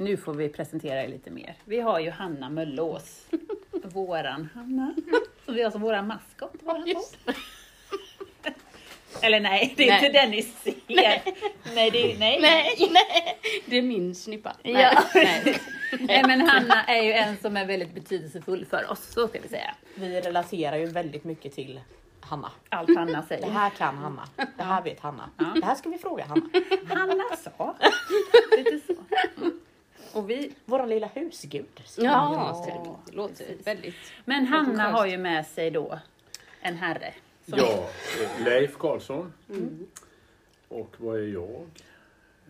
nu får vi presentera er lite mer. Vi har ju Hanna Möllås. våran Hanna. Som vi har som våran maskot. våran podd. Eller nej, det är Nej. inte den ni ser. Nej, det är, nej. Nej, nej, det är min snippa. Nej, Ja. nej. nej, men Hanna är ju en som är väldigt betydelsefull för oss, så ska vi säga. Vi relaterar ju väldigt mycket till Hanna. Allt Hanna Det säger. här kan Hanna. Det här vet Hanna. Ja. Det här ska vi fråga Hanna. Hanna sa. Lite så. Mm. Och vi, Vår lilla husgud. Ja, det låter väldigt... men Hanna har ju med sig då en herre. som- Ja, Leif Karlsson. Och vad är jag?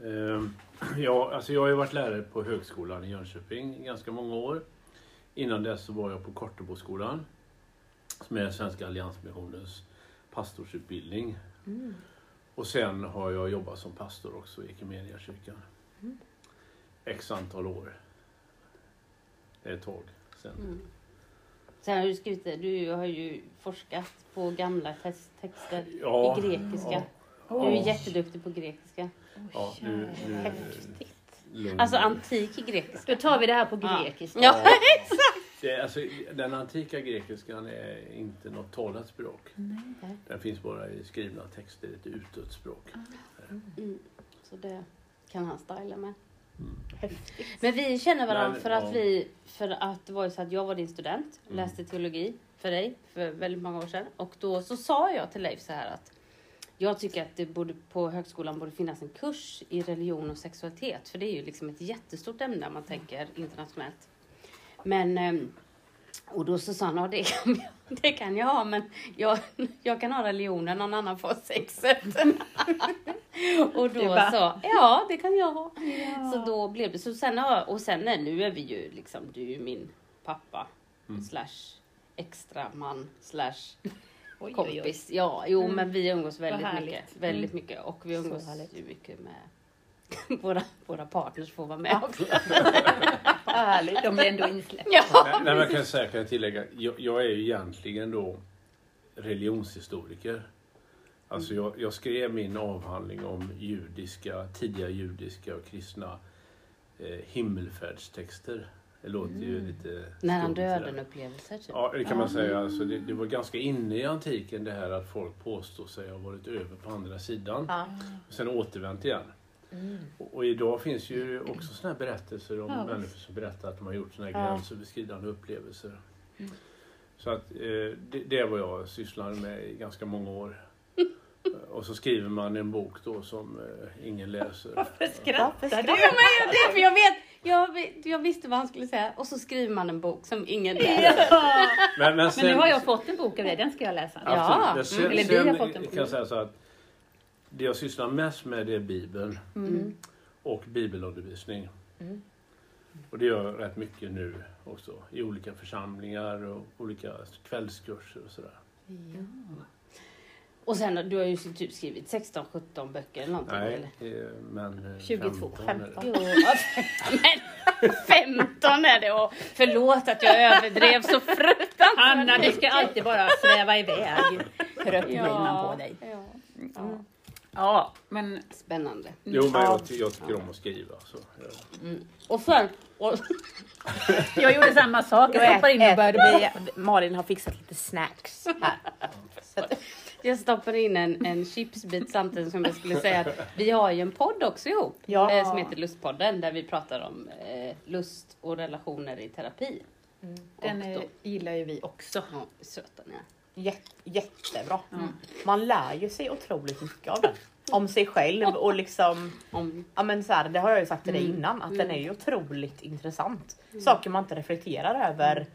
Ehm, Ja, alltså jag har ju varit lärare på högskolan i Jönköping i ganska många år. Innan dess så var jag på Korteboskolan som är Svenska Alliansmissionens pastorsutbildning. Och sen har jag jobbat som pastor också i Equmeniakyrkan. X antal år. Det är ett tag sen. Sen har du skrivit det, du har ju forskat på gamla text, texter Ja, i grekiska. ja. Du är Ja. jätteduktig på grekiska. Ja, nu, nu, lugn. Alltså antik grekiska. Då tar vi det här på Ja. grekiska. Ja, Det, är alltså, den antika grekiskan är inte något talat språk. Den finns bara i skrivna texter, ett utdött språk. Mm. Så det kan han styla med. Häftigt. Men vi känner varandra Men, för ja. att vi, för att det var ju så att jag var din student, Mm. läste teologi för dig för väldigt många år sedan. Och då så sa jag till Leif så här att jag tycker att det borde, på högskolan borde finnas en kurs i religion och sexualitet. För det är ju liksom ett jättestort ämne om man tänker internationellt. Men, ehm, och då så sa han, ja det kan, jag, det kan jag ha men jag, jag kan ha religionen, någon annan får sexet. och då bara, sa ja det kan jag ha. Så då blev det så. Sen och sen nu är vi ju liksom, du är ju min pappa Mm. slash extra man slash Oj, oj, oj. kompis. Ja, jo Mm. men vi umgås väldigt mycket. Väldigt mycket. Och vi umgås ju mycket med våra, våra partners får vara med också. Härligt. De blir ändå insläppta. Ja. Nej, nej, men jag kan säga, kan jag tillägga, jag, jag är ju egentligen då religionshistoriker. Alltså jag, jag skrev min avhandling om judiska, tidiga judiska och kristna eh, himmelfärdstexter. Det låter ju lite Nära döden-upplevelser typ. Ja, det kan man säga. Alltså, det, det var ganska inne i antiken det här att folk påstår sig ha varit över på andra sidan Ja. och sen återvänt igen. Och, och idag finns ju också såna här berättelser om Ja, människor som berättar att de har gjort såna här Ja. gränsöverskridande upplevelser. Så att eh, det, det är vad jag sysslar med i ganska många år. Och så skriver man en bok då som eh, ingen läser. Varför skrattar du? Ja, det, för jag vet, jag, jag visste vad han skulle säga. Och så skriver man en bok som ingen läser. Ja. Men, men, Men nu har jag fått en bok av dig, den ska jag läsa. Ja. Absolut. Mm. Men Eller vi har sen fått en kan jag säga så att det jag sysslar mest med det är Bibeln Mm. och bibelundervisning. Mm. Och det gör jag rätt mycket nu också i olika församlingar och olika kvällskurser och sådär. Och sen du har ju typ skrivit 16-17 böcker eller någonting. Nej, Eller? eh, men eh, 22, 15 är det. 15. Jo, men 15 är det och förlåt att jag överdrev så fruktansvärt. Hanna, du ska alltid bara sväva iväg. Trött blir man på dig. Ja. Ja. Ja, men Spännande. Jo, men Ja. jag, ty- jag tycker om att skriva. Så, ja. Och sen, och, jag gjorde samma sak. Jag stoppade in och började bli... Malin har fixat lite snacks här. Jag stoppade in en, en chipsbit samtidigt som jag skulle säga att vi har ju en podd också ihop. Ja. eh, Som heter Lustpodden där vi pratar om eh, lust och relationer i terapi. Den och är, då, gillar ju vi också. ja, söta ni är. Jätte, jättebra. Man lär ju sig otroligt mycket av den. Om sig själv och liksom, Om, ja men så här, det har jag ju sagt till dig Mm. innan, att den Mm. är ju otroligt intressant. Saker man inte reflekterar över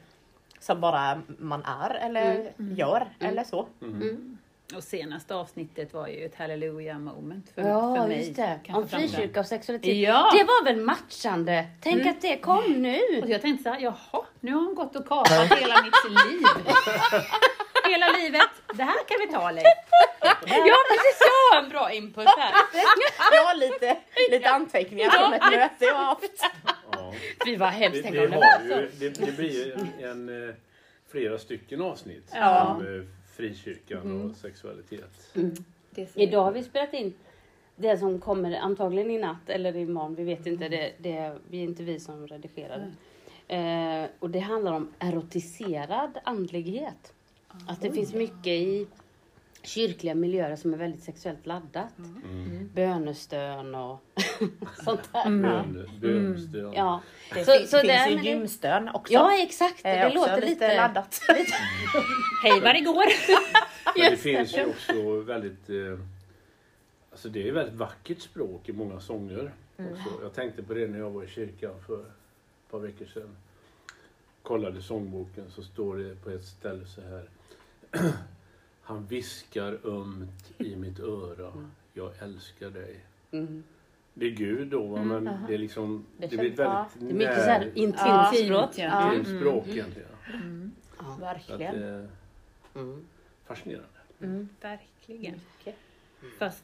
som bara man är eller gör eller så. mm. Och senaste avsnittet var ju ett hallelujah moment för, Ja, för mig. just det. kanske Om frikyrka och sexualitet. Ja. Det var väl matchande? Tänk att det kom nu. Och jag tänkte så här, jaha, nu har hon gått och kapat hela mitt liv. hela livet. Det här kan vi ta Leif. Ja, precis. Jag har en bra input här. Jag har lite, lite anteckningar från ett möte jag har haft. Ja. Fy vad Vi, hemskt. Tänk vi om det har var så. det, det blir ju en, en, eh, flera stycken avsnitt Ja. om eh, frikyrkan och sexualitet. Det så. Idag har vi spelat in det som kommer antagligen i natt eller imorgon, vi vet inte, det, det, vi är inte vi som redigerar det. Eh, och det handlar om erotiserad andlighet. Att det finns mycket i kyrkliga miljöer som är väldigt sexuellt laddat. Mm. Bönestön och sånt där. Bön, bönstön. Ja, Det Så- fin- så finns den- ju gymstön också. ja exakt. Eh, Det också låter lite, lite... laddat. Hej var det går! Men det finns ju också väldigt... Eh, alltså det är väldigt vackert språk i många sånger. Också. Jag tänkte på det när jag var i kyrkan för ett par veckor sedan. Kollade sångboken så står det på ett ställe så här. Han viskar ömt i mitt öra. Jag älskar dig. Mm. Det är Gud då, va? men aha. det är liksom... Det Det, blir känns- ja. väldigt Det är mycket så här intimt Ja. språk. Ja. Intimt språk egentligen. Mm. Ja. Så att, Verkligen. eh, Mm. fascinerande. Mm. Verkligen. Fast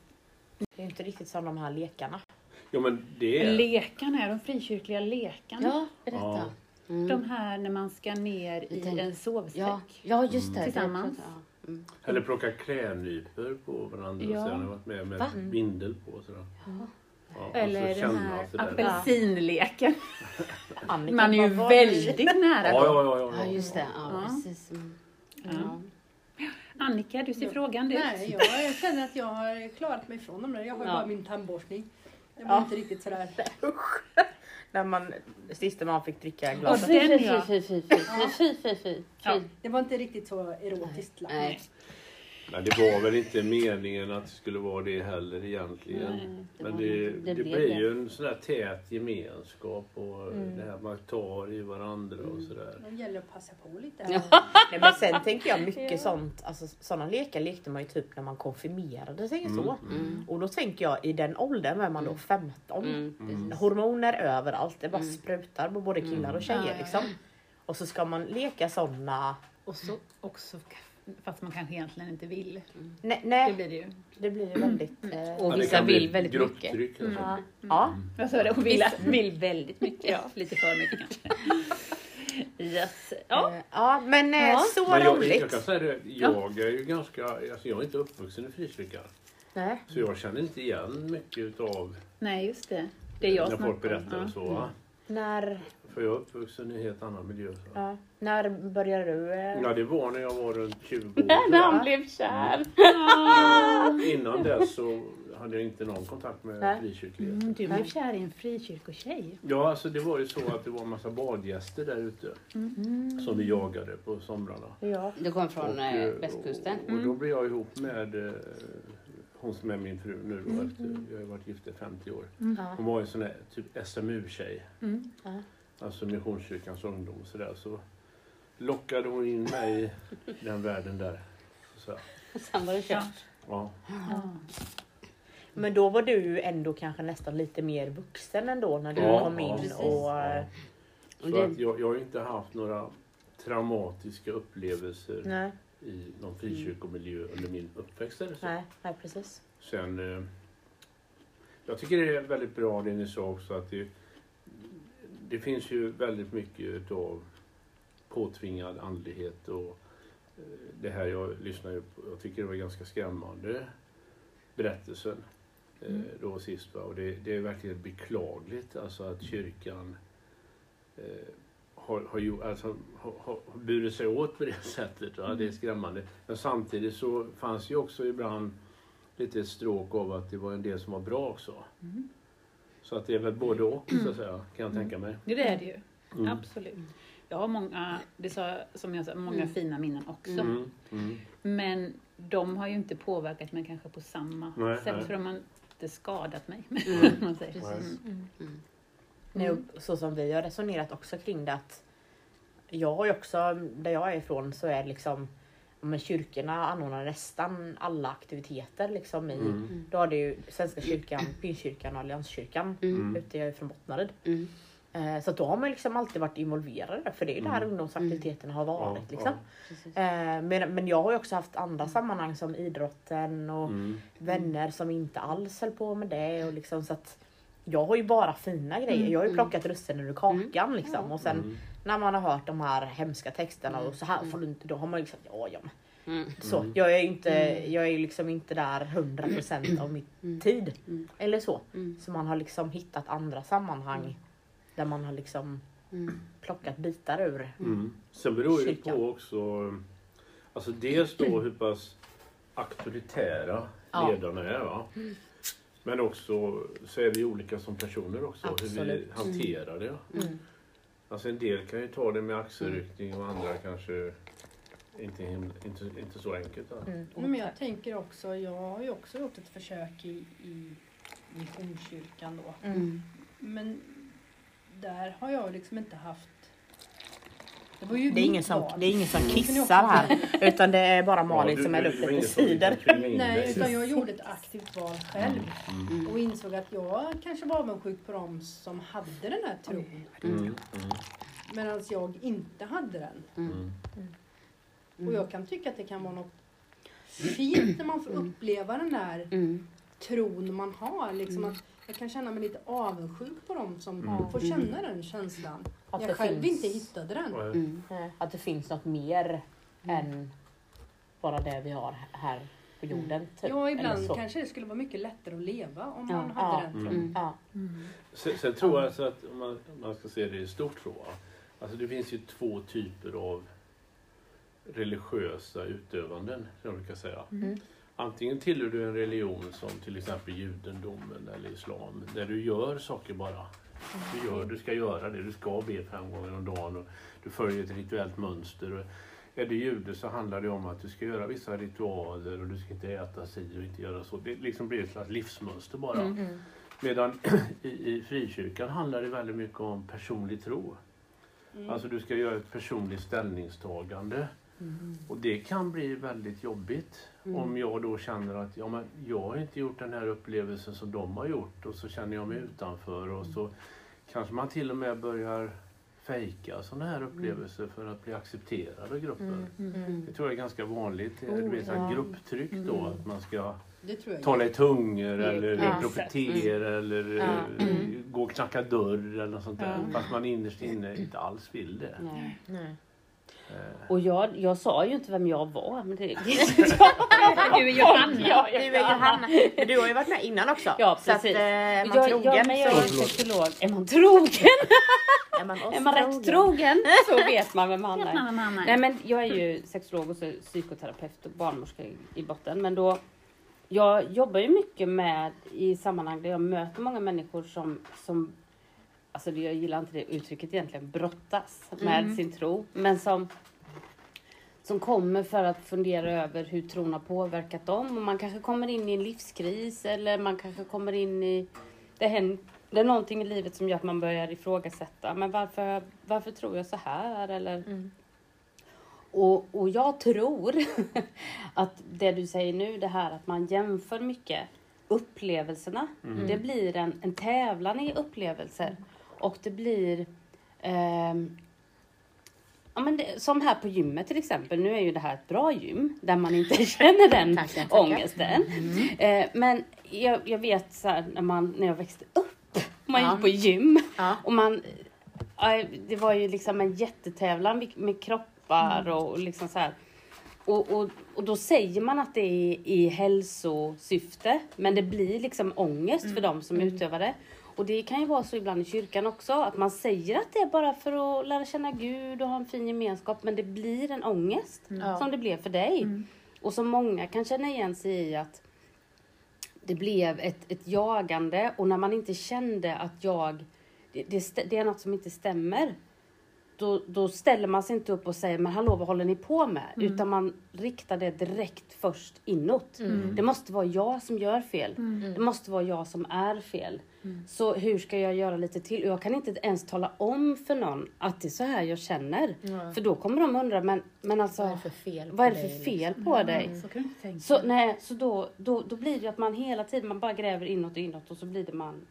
Det är inte riktigt som de här lekarna. Ja men det är... lekarna, de frikyrkliga lekarna. Ja, berätta. Ja. Mm. De här när man ska ner i tänker- en sovsäck. Ja, ja, just det. Tillsammans. Ja. Mm. Eller plocka klädnypor på varandra Ja. och sen har varit med med Va? bindel på. Sådär. Ja, och Eller så den här apelsinleken. Annika, Man är ju väldigt nära. Ja, ja, ja. Ja, ja, just det. Ja, Ja. precis. Mm. Ja. Ja. Annika, du ser frågan ut. Nej, jag känner att jag har klarat mig ifrån dem där. Jag har ju Ja. bara min tandborstning. Det var Ja. inte riktigt sådär. När man, sista man fick dricka glaset. Fy, fy, ja. fy, fy, fy, fy, fy, fy. Ja. Det var inte riktigt så erotiskt lagt. Nej. Nej, det var väl inte meningen att det skulle vara det heller egentligen. Nej, det Men det, det det, blir ju en sån där tät gemenskap och Mm. det här man tar i varandra och sådär. Det gäller att passa på lite. Nej, men sen tänker jag mycket Ja. sånt, alltså sådana lekar lekte man ju typ när man konfirmerade sig Mm, så. Mm. Och då tänker jag i den åldern var man då 15. Mm. precis. Hormoner överallt, det bara Mm. sprutar på både killar och Ja, tjejer ja, liksom. Och så ska man leka såna. Och så också, fast man kanske egentligen inte vill. Nej, Det nej blir det ju. det blir ju väldigt... Eh, Och det vissa vill väldigt mycket. alltså. ja. ja. Vad sa du? Och vill, vill väldigt mycket. Ja, lite för mycket kanske. Yes. Ja. Eh, ja men eh, Ja. så Men jag, roligt. jag kan säga det, jag är ju ganska, alltså jag är inte uppvuxen i frikyrkan. Nej. Så jag känner inte igen mycket utav Nej, just det. Det är jag när folk berättar ja. och så. va? När, För jag är uppvuxen i en helt annan miljö. Så. ja, när började du? Eh, Ja, det var när jag var runt 20 år. När han blev kär. Innan dess så hade jag inte någon kontakt med Nej. frikyrklighet. Mm, du blev kär i en frikyrkotjej. Ja, alltså det var ju så att det var en massa badgäster där ute som vi jagade på somrarna. Ja. Du kom från Och, eh, eh, västkusten. Och, och då blev jag ihop med eh, hon som är min fru nu då efter, jag har varit gift i 50 år. Ja. Hon var ju en sån där typ SMU-tjej. Mm. Ja. Alltså Missionskyrkans ungdom och sådär. Så lockade hon in mig i den världen där. Så, Sen var det kört. ja. Ja. Men då var du ju ändå kanske nästan lite mer vuxen ändå när du Ja, kom in. Ja. Och Så att jag, jag har inte haft några traumatiska upplevelser nej, i någon frikyrkomiljö under min uppväxt eller så. nej, nej, precis. Sen, eh, jag tycker det är väldigt bra det ni sa också att det, det finns ju väldigt mycket av påtvingad andlighet och eh, det här jag lyssnar ju på, jag tycker det var ganska skrämmande berättelsen eh, då sist. Va? Och det, det är verkligen beklagligt alltså att kyrkan eh, har, har, alltså, har, har har burit sig åt på det sättet. Va? Det är skrämmande. Men samtidigt så fanns ju också ibland lite ett stråk av att det var en del som var bra också. Mm. Så att det är väl både och så att säga, kan jag tänka mig. Det är det ju. Mm. Absolut. Jag har många, det sa, som jag sa, många Mm. fina minnen också. Mm. Mm. Men de har ju inte påverkat mig kanske på samma Nej, sätt. nej. För de har inte skadat mig. Mm. man säger. Mm. Mm. Nej, och så som vi har resonerat också kring det att jag har ju också, där jag är ifrån så är det liksom men kyrkorna anordnar nästan alla aktiviteter liksom i Mm. Då har det ju Svenska kyrkan, Pingstkyrkan och Allianskyrkan. Mm. Ute jag är från Bottnaryd. Mm. Eh, så då har man liksom alltid varit involverade för det är ju där Mm. ungdomsaktiviteterna har varit. Ja, liksom. Precis. Eh, men, men jag har ju också haft andra sammanhang som idrotten och Mm. vänner som inte alls höll på med det. Och liksom, så att jag har ju bara fina grejer. Jag har ju Mm. plockat russinen ur kakan liksom. Och sen Mm. När man har hört de här hemska texterna och så här Mm. får du inte, då har man ju sagt ja, ja men Mm. Så, Mm. jag är ju inte, jag är liksom inte där 100% av min Mm. tid. Mm. Eller så. Mm. Så man har liksom hittat andra sammanhang där man har liksom Mm. plockat bitar ur. Mm. Sen beror det på också, alltså dels då hur pass auktoritära Ja. ledarna är. Va? Men också så är vi olika som personer också, hur vi Absolut. hanterar det. Mm. Alltså en del kan ju ta det med axelryckning och andra kanske inte, inte, inte så enkelt. Mm. Men jag tänker också, jag har ju också gjort ett försök i, i Missionskyrkan då. Mm. Men där har jag liksom inte haft... Det var ju Det är, ingen som, det är ingen som kissar här. Utan det är bara Malin du- som du- häller upp lite cider. Nej, utan jag gjorde ett aktivt val själv. Mm. Och insåg att jag kanske var avundsjuk på dem som hade den här tron. Mm. Mm. Medan jag inte hade den. Mm. Och jag kan tycka att det kan vara något fint när man får uppleva den där Mm. tron man har. Liksom att jag kan känna mig lite avundsjuk på dem som Mm. får känna den känslan. Att jag själv finns- inte hittade den. Mm. Att det finns något mer än bara det vi har här på jorden. Typ. Ja, ibland kanske det skulle vara mycket lättare att leva om Ja. man hade Ja. den tron. Mm. Ja. Sen, sen tror jag alltså att om man, om man ska se det i stort så. va, Alltså det finns ju två typer av religiösa utövanden, som jag brukar säga. Mm. Antingen tillhör du en religion som till exempel judendomen eller islam, där du gör saker bara. Du, gör, du ska göra det, du ska be fem gånger om dagen och du följer ett rituellt mönster. Är du jude så handlar det om att du ska göra vissa ritualer och du ska inte äta si och inte göra så. Det liksom blir ett slags livsmönster bara. Mm. Medan i, i frikyrkan handlar det väldigt mycket om personlig tro. Mm. Alltså du ska göra ett personligt ställningstagande. Och det kan bli väldigt jobbigt om jag då känner att ja, men jag har inte gjort den här upplevelsen som de har gjort och så känner jag mig utanför och så kanske man till och med börjar fejka sådana här upplevelser för att bli accepterad av gruppen. Mm. Det tror jag är ganska vanligt. Det blir ett sånt här grupptryck då att man ska tala i tungor eller Ja. profetera eller Ja. gå och knacka dörr eller något sånt där. Ja. Fast man innerst inne inte alls vill det. Nej. Nej. Och jag, jag sa ju inte vem jag var. Men det, Du är Johanna. Ja, Du är Johanna. Men du har ju varit med innan också. Ja, så att precis. eh, är man jag, trogen ja, men jag är så sexolog. Är man trogen, är man är man rätt trogen så vet man vem man är. Nej men jag är ju sexolog och så psykoterapeut och barnmorska i- i botten. Men då, jag jobbar ju mycket med i sammanhang där jag möter många människor som, som alltså det- jag gillar inte det uttrycket egentligen, brottas med sin tro. Men som, som kommer för att fundera över hur tron har påverkat dem. Och man kanske kommer in i en livskris eller man kanske kommer in i, det händer det är någonting i livet som gör att man börjar ifrågasätta. Men varför, varför tror jag så här? Eller, Mm. och, och jag tror att det du säger nu, det här att man jämför mycket upplevelserna. Det blir en, en tävlan i upplevelser. Och det blir ehm, Ja, men det, som här på gymmet till exempel. Nu är ju det här ett bra gym där man inte känner den Tackar, tackar. ångesten. Eh, men jag, jag vet så här, när, man, när jag växte upp, man Ja. gick på gym Ja. och man, ja, det var ju liksom en jättetävlan med- kroppar och liksom så här. Och, och, och då säger man att det är i hälsosyfte, men det blir liksom ångest för de som utövar det. Och det kan ju vara så ibland i kyrkan också, att man säger att det är bara för att lära känna Gud och ha en fin gemenskap, men det blir en ångest Ja. som det blev för dig. Och som många kan känna igen sig i att det blev ett, ett jagande och när man inte kände att jag, det, det, det är något som inte stämmer. Då, då ställer man sig inte upp och säger men hallå vad håller ni på med? Utan man riktar det direkt först inåt. Det måste vara jag som gör fel. Det måste vara jag som är fel. Så hur ska jag göra lite till? Och Jag kan inte ens tala om för någon att det är så här jag känner. Ja. För då kommer de undra, men, men alltså Vad är det för fel på vad är det dig, för liksom? fel på dig? Så kan du inte tänka. Så, nej, så då, då, då blir det att man hela tiden man bara gräver inåt och inåt och så blir det man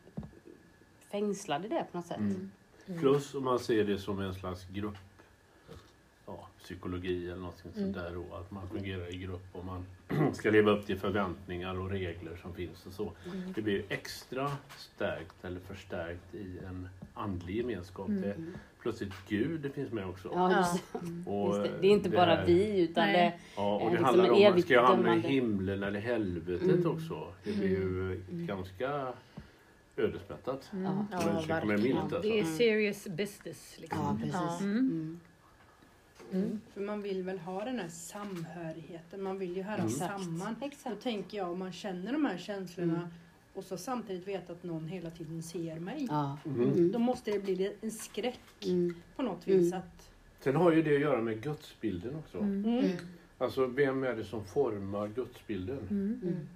fängslad i det på något sätt. Plus om man ser det som en slags grupp, ja, psykologi eller något sånt Mm. där då. Att man fungerar i grupp och man ska leva upp till förväntningar och regler som finns och så. Mm. Det blir extra stärkt eller förstärkt i en andlig gemenskap. Mm. Det, plötsligt Gud det finns med också. Ja, just, Och just det. det är inte bara här- vi utan Nej. det... Ja, och det liksom handlar om att evigt ska jag hamna i himlen eller helvetet Mm. också. Det blir ju ganska ödesmättat. Mm. Ja. Ja, alltså. Det är Mm. serious business. Liksom. Ja, precis. Ja. Mm. Mm. Mm. För man vill väl ha den här samhörigheten, man vill ju höra Mm. samman. Då Exakt. tänker jag om man känner de här känslorna Mm. och så samtidigt vet att någon hela tiden ser mig. Ja. Mm. Mm. Då måste det bli en skräck Mm. på något vis. Mm. Att, Sen har ju det att göra med gudsbilden också. Mm. mm. Alltså vem är det som formar gudsbilden? Mm. Mm.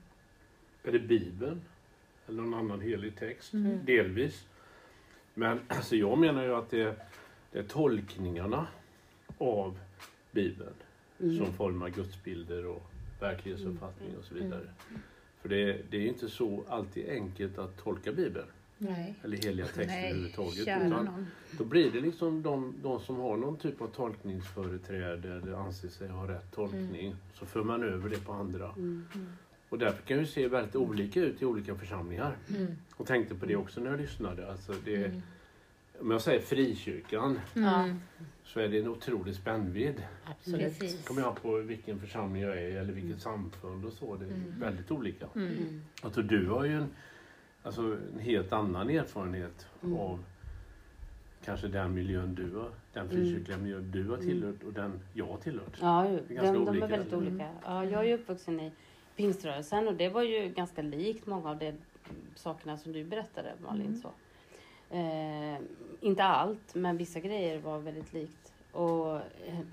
Är det Bibeln? Eller någon annan helig text? Mm. Delvis. Men alltså jag menar ju att det, det är tolkningarna av Bibeln Mm. som formar gudsbilder och verklighetsuppfattning och så vidare. För det, det är ju inte så alltid enkelt att tolka Bibeln Nej. eller heliga texter Nej, överhuvudtaget. Utan då blir det liksom de, de som har någon typ av tolkningsföreträde eller anser sig ha rätt tolkning. Så för man över det på andra. Mm. Och därför kan det se väldigt olika ut i olika församlingar. Mm. Och tänkte på det också när jag lyssnade. Alltså det, Mm. Om jag säger frikyrkan Mm. så är det en otrolig spännvidd. Absolut. Precis. kommer jag på vilken församling jag är eller vilket samfund och så. Det är Mm. väldigt olika. Mm. Mm. Alltså, du har ju en, alltså, en helt annan erfarenhet Mm. av kanske den miljön du har, den frikyrkliga miljön du har Mm. tillhört och den jag har tillhört. Ja, ju. Det är ganska de, de är väldigt Mm. olika. Ja, jag är ju uppvuxen i pingströrelsen och det var ju ganska likt många av de sakerna som du berättade Malin. Mm. Så. Eh, inte allt, men vissa grejer var väldigt likt. Och eh,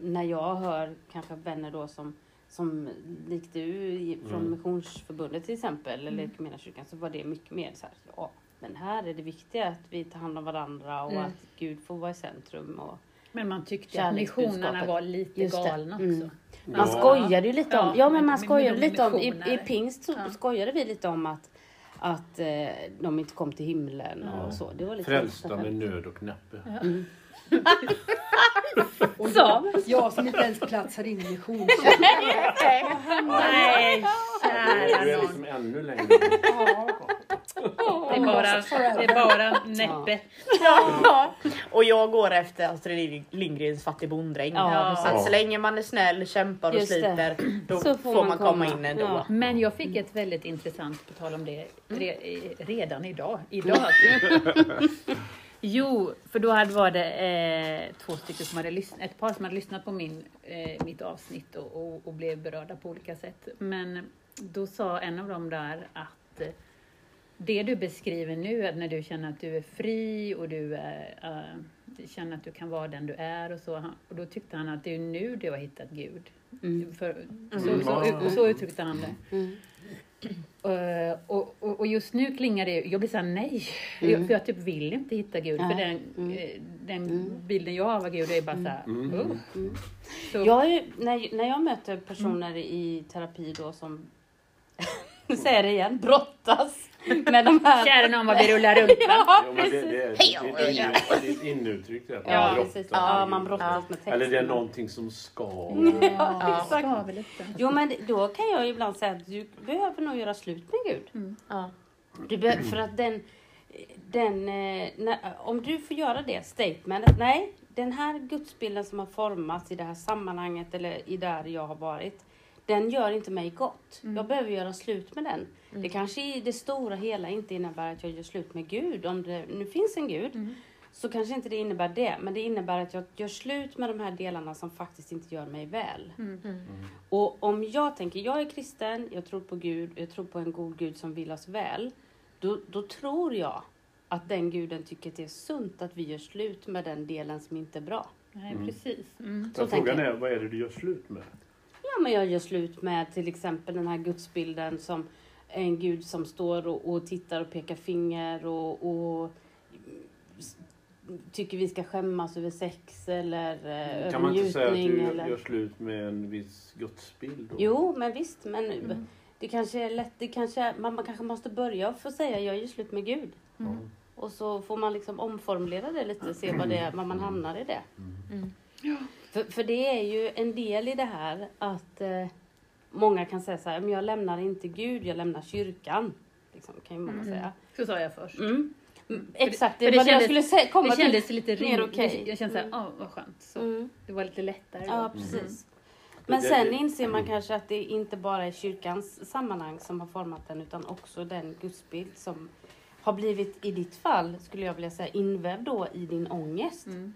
när jag hör kanske vänner då som, som likt du från Mm. Missionsförbundet till exempel, eller Mm. Equmeniakyrkan, så var det mycket mer så här, ja, men här är det viktiga att vi tar hand om varandra och Mm. att Gud får vara i centrum. Och, Men man tyckte att missionerna var lite Just galna Mm. också. Man Ja. skojade ju lite om, Ja, ja men man skojade lite om, i, i pingst så Ja. skojade vi lite om att, att eh, de inte kom till himlen Ja. och så. Det var lite Frälsta med nöd och näppe. Mm. Och Så. jag, som inte ens platsar in i missionskyrkan. Nej, Du kära är nån. liksom ännu längre. Det är bara, det är bara näppe. Ja. Och jag går efter Astrid Lindgrens Fattig bonddräng. Ja, att så länge man är snäll, kämpar och sliter, då Så får, man komma, in ändå. Ja. Men jag fick ett väldigt intressant, på tal om det, re, redan idag. idag. Jo, för då hade var det eh, två stycken som hade lyssnat, ett par som hade lyssnat på min, eh, mitt avsnitt och, och, och blev berörda på olika sätt. Men då sa en av dem där att eh, det du beskriver nu, att när du känner att du är fri och du är, eh, känner att du kan vara den du är och så. han- Och då tyckte han att det är nu du har hittat Gud. Mm. För, Mm. så, så, så uttryckte han det. Mm. Eh, och, och, och just nu klingar det, jag blir såhär nej, Mm. jag, för jag typ vill inte hitta Gud. För Nej. den, Mm. eh, den Mm. bilden jag har av Gud är bara såhär, Mm. uh. Mm. Så, Jag är, när, när jag möter personer i terapi då som, nu säger jag det igen, brottas med de här... kära någon vad vi rullar runt va? Ja, precis. det, är- ett inuttryck det. Ja, precis. med Ja, man brottas med texten. Eller det är någonting som ska. Ja, exakt. Jo men då kan jag ibland säga att du behöver nog göra slut med Gud. Ja. Du för att den, den eh, när, om du får göra det statementet, nej, den här gudsbilden som har formats i det här sammanhanget eller i där jag har varit, den gör inte mig gott. Mm. Jag behöver göra slut med den. Mm. Det kanske i det stora hela inte innebär att jag gör slut med Gud. Om det nu finns en Gud Mm. så kanske inte det innebär det. Men det innebär att jag gör slut med de här delarna som faktiskt inte gör mig väl. Mm. Mm. Och om jag tänker, jag är kristen, jag tror på Gud, jag tror på en god Gud som vill oss väl. Då, då tror jag att den guden tycker att det är sunt att vi gör slut med den delen som inte är bra. Nej, Mm. precis. Mm. Så frågan är, vad är det du gör slut med? Ja, men jag gör slut med till exempel den här gudsbilden som en gud som står och, och tittar och pekar finger och, och tycker vi ska skämmas över sex eller eh, över Kan man inte säga att du eller... gör slut med en viss gudsbild? Då? Jo, men visst. Men Mm. det kanske är lätt. Det kanske, är- man, man kanske måste börja och få säga jag gör slut med Gud. Ja. Och så får man liksom omformulera det lite, se vad, det, är- vad man hamnar i det. Mm. Mm. För, för det är ju en del i det här att eh, många kan säga så här, men jag lämnar inte Gud, jag lämnar kyrkan. Liksom, kan ju många säga. Så sa jag först. Mm. Mm, Exakt, för det det var det jag kändes- skulle säga. Komma Det till. kändes lite mer rimligt. okej. Jag kände såhär, Mm. åh vad skönt. Så Mm. Det var lite lättare då. Ja, precis. Men Det- sen det- inser man kanske att det inte bara är kyrkans sammanhang som har format den utan också den gudsbild som har blivit, i ditt fall, skulle jag vilja säga, invävd då i din ångest. Mm.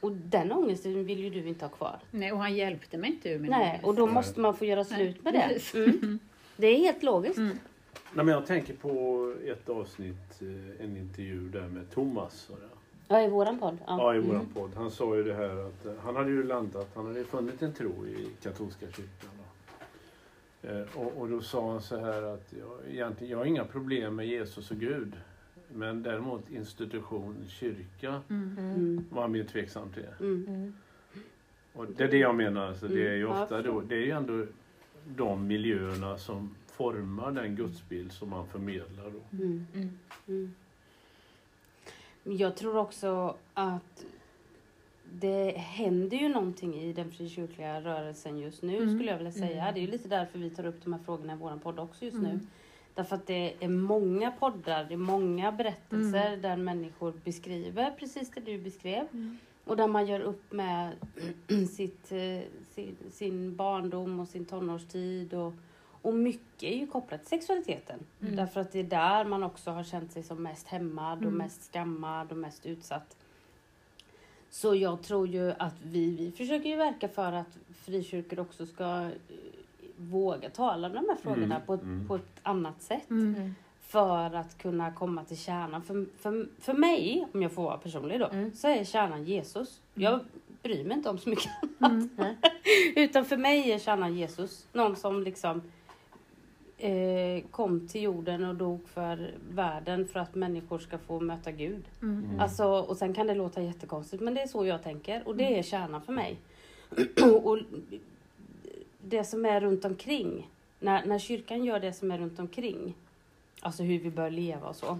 Och den ångesten vill ju du inte ha kvar. Nej, och han hjälpte mig inte ur min Nej, ångest. och då Nej. måste man få göra slut med det. precis. Mm. Det är helt logiskt. Mm. Nej, men jag tänker på ett avsnitt, eh, en intervju där med Thomas. det. Ja, i våran podd. Ja. Ja, i våran Mm. podd. Han sa ju det här att eh, han hade ju landat, han hade ju funnit en tro i katolska kyrkan. Eh, och, och då sa han så här att jag, egentligen, jag har inga problem med Jesus och Gud. Men däremot institution, kyrka, Mm. Mm. var mer tveksam till. Mm. Mm. Och det är det jag menar, alltså, det är ju Mm, ofta då, det är ju ändå de miljöerna som formar den gudsbild som man förmedlar då. Mm. Mm. Mm. Jag tror också att det händer ju någonting i den frikyrkliga rörelsen just nu Mm. skulle jag vilja säga. Mm. Det är ju lite därför vi tar upp de här frågorna i vår podd också just nu. Därför att det är många poddar, det är många berättelser Mm. där människor beskriver precis det du beskrev. Mm. Och där man gör upp med sitt, eh, sin, sin barndom och sin tonårstid. Och, och mycket är ju kopplat till sexualiteten. Mm. Därför att det är där man också har känt sig som mest hämmad och Mm. mest skammad och mest utsatt. Så jag tror ju att vi, vi försöker ju verka för att frikyrkor också ska våga tala om de här frågorna Mm, på, ett, mm. på ett annat sätt. Mm. Mm. För att kunna komma till kärnan. För, för, för mig, om jag får vara personlig då, Mm. så är kärnan Jesus. Jag bryr mig inte om så mycket Mm. Utan för mig är kärnan Jesus. Någon som liksom eh, kom till jorden och dog för världen för att människor ska få möta Gud. Mm. Mm. Alltså, och sen kan det låta jättekonstigt men det är så jag tänker och det är kärnan för mig. och det som är runt omkring, när, när kyrkan gör det som är runt omkring, alltså hur vi bör leva och så,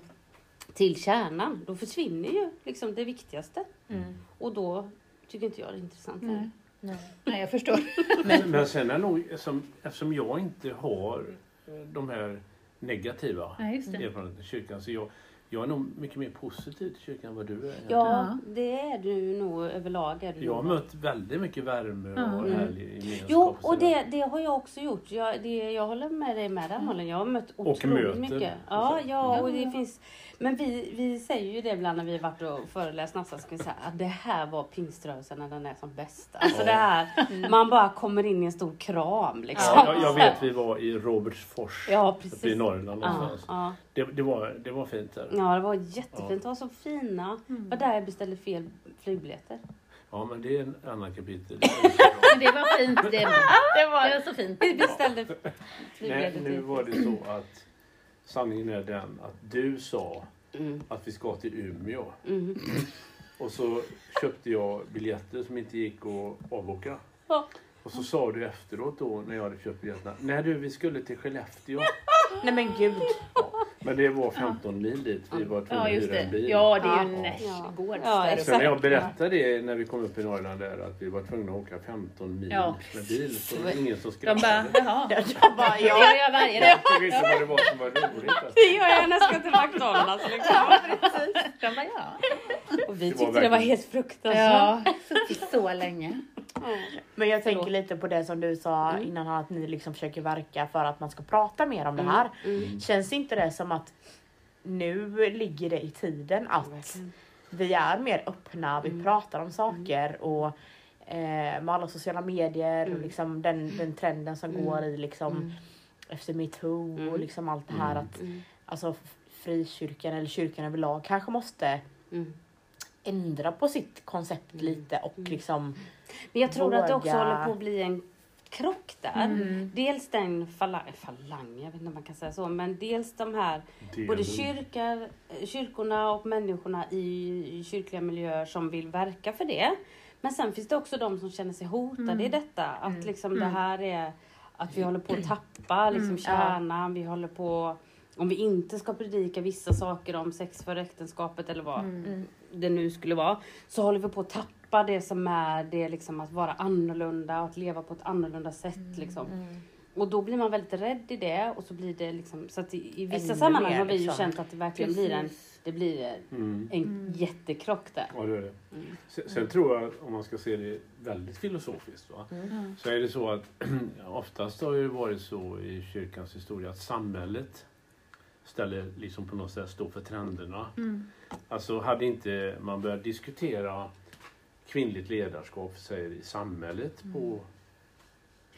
till kärnan, då försvinner ju liksom det viktigaste. Mm. Och då tycker inte jag det är intressant längre. Nej. Nej. Nej, jag förstår. Men, men sen är nog, eftersom, eftersom jag inte har eh, de här negativa det. erfarenheterna i kyrkan, så jag, jag är nog mycket mer positiv till kyrkan än vad du är. egentligen. Ja, det är du nog överlag. Är du Jag har nog. mött väldigt mycket värme och Mm. härlig gemenskap. Jo, och det, det har jag också gjort. Jag, det, jag håller med dig med den Malin. Jag har mött Och otroligt möter. mycket. Ja, ja, och det Ja. finns... Men vi, vi säger ju det ibland när vi har varit och föreläst någonstans. Ska vi säga att det här var pingströrelsen när den är som bäst. Alltså Ja. det här, man bara kommer in i en stor kram liksom. Ja, jag, jag vet, vi var i Robertsfors Ja, uppe i precis. Norrland Ja, någonstans. ja. Det, det, var, det var fint där. ja, det var jättefint. Det var så fina. Det Mm. var där jag beställde fel flygbiljetter. Ja, men det är en annan kapitel. Men det var fint det. Det Det var så fint. Vi beställde Nej, flygbiljetter nu var det så att sanningen är den att du sa Mm, att vi ska till Umeå. mm. Och så köpte jag biljetter som inte gick att avboka. Ja. Och så sa du efteråt då när jag hade köpt biljetterna. Nej du, vi skulle till Skellefteå. Nej men gud. Men det var 15 mil dit. Vi var tvungna Ja, att hyra en det. bil. Ja, det är ju Ja. nästgårds Ja, exakt. Sen när jag berättade det när vi kom upp i Norrland där att vi var tvungna att åka 15 mil Ja. med bil så var det ingen som De bara, skrattade. jaha. Jag bara, Det ja. gör jag varje dag. Jag inte vad det var som var roligt. Alltså. Det gör jag när jag ska till McDonalds liksom. De bara, ja. Och vi Det var tyckte det var verkligen- helt fruktansvärt. Ja, suttit så länge. Men jag tänker lite på det som du sa Mm. innan att ni liksom försöker verka för att man ska prata mer om det Mm, mm. Känns inte det som att nu ligger det i tiden att vi är mer öppna, vi Mm. pratar om saker och eh, med alla sociala medier och Mm. liksom den, den trenden som Mm. går i liksom Mm. efter metoo och Mm. liksom allt det här Mm. att Mm. alltså frikyrkan eller kyrkan överlag kanske måste Mm. ändra på sitt koncept Mm. lite och Mm. liksom Men jag tror att det också Våga- håller på att bli en krock där. Mm. Dels den falang, falang, jag vet inte om man kan säga så, men dels de här både kyrkor, kyrkorna och människorna i kyrkliga miljöer som vill verka för det. Men sen finns det också de som känner sig hotade Mm. i detta. Att Mm. liksom det Mm. här är att vi håller på att tappa liksom Mm, ja. kärnan. Vi håller på, om vi inte ska predika vissa saker om sex för äktenskapet eller vad mm, det nu skulle vara, så håller vi på att tappa släppa det som är det liksom att vara annorlunda och att leva på ett annorlunda sätt liksom. Mm. Och då blir man väldigt rädd i det och så blir det liksom så att i, i vissa Ännu sammanhang mer, har vi ju liksom. känt att det verkligen blir en, det blir en, Mm. en jättekrock där. Ja, det är det. Mm. Sen, sen tror jag, om man ska se det väldigt filosofiskt, va? Mm. så är det så att oftast har det varit så i kyrkans historia att samhället ställer liksom på något sätt står för trenderna. Mm. Alltså hade inte man börjat diskutera kvinnligt ledarskap säger, i samhället på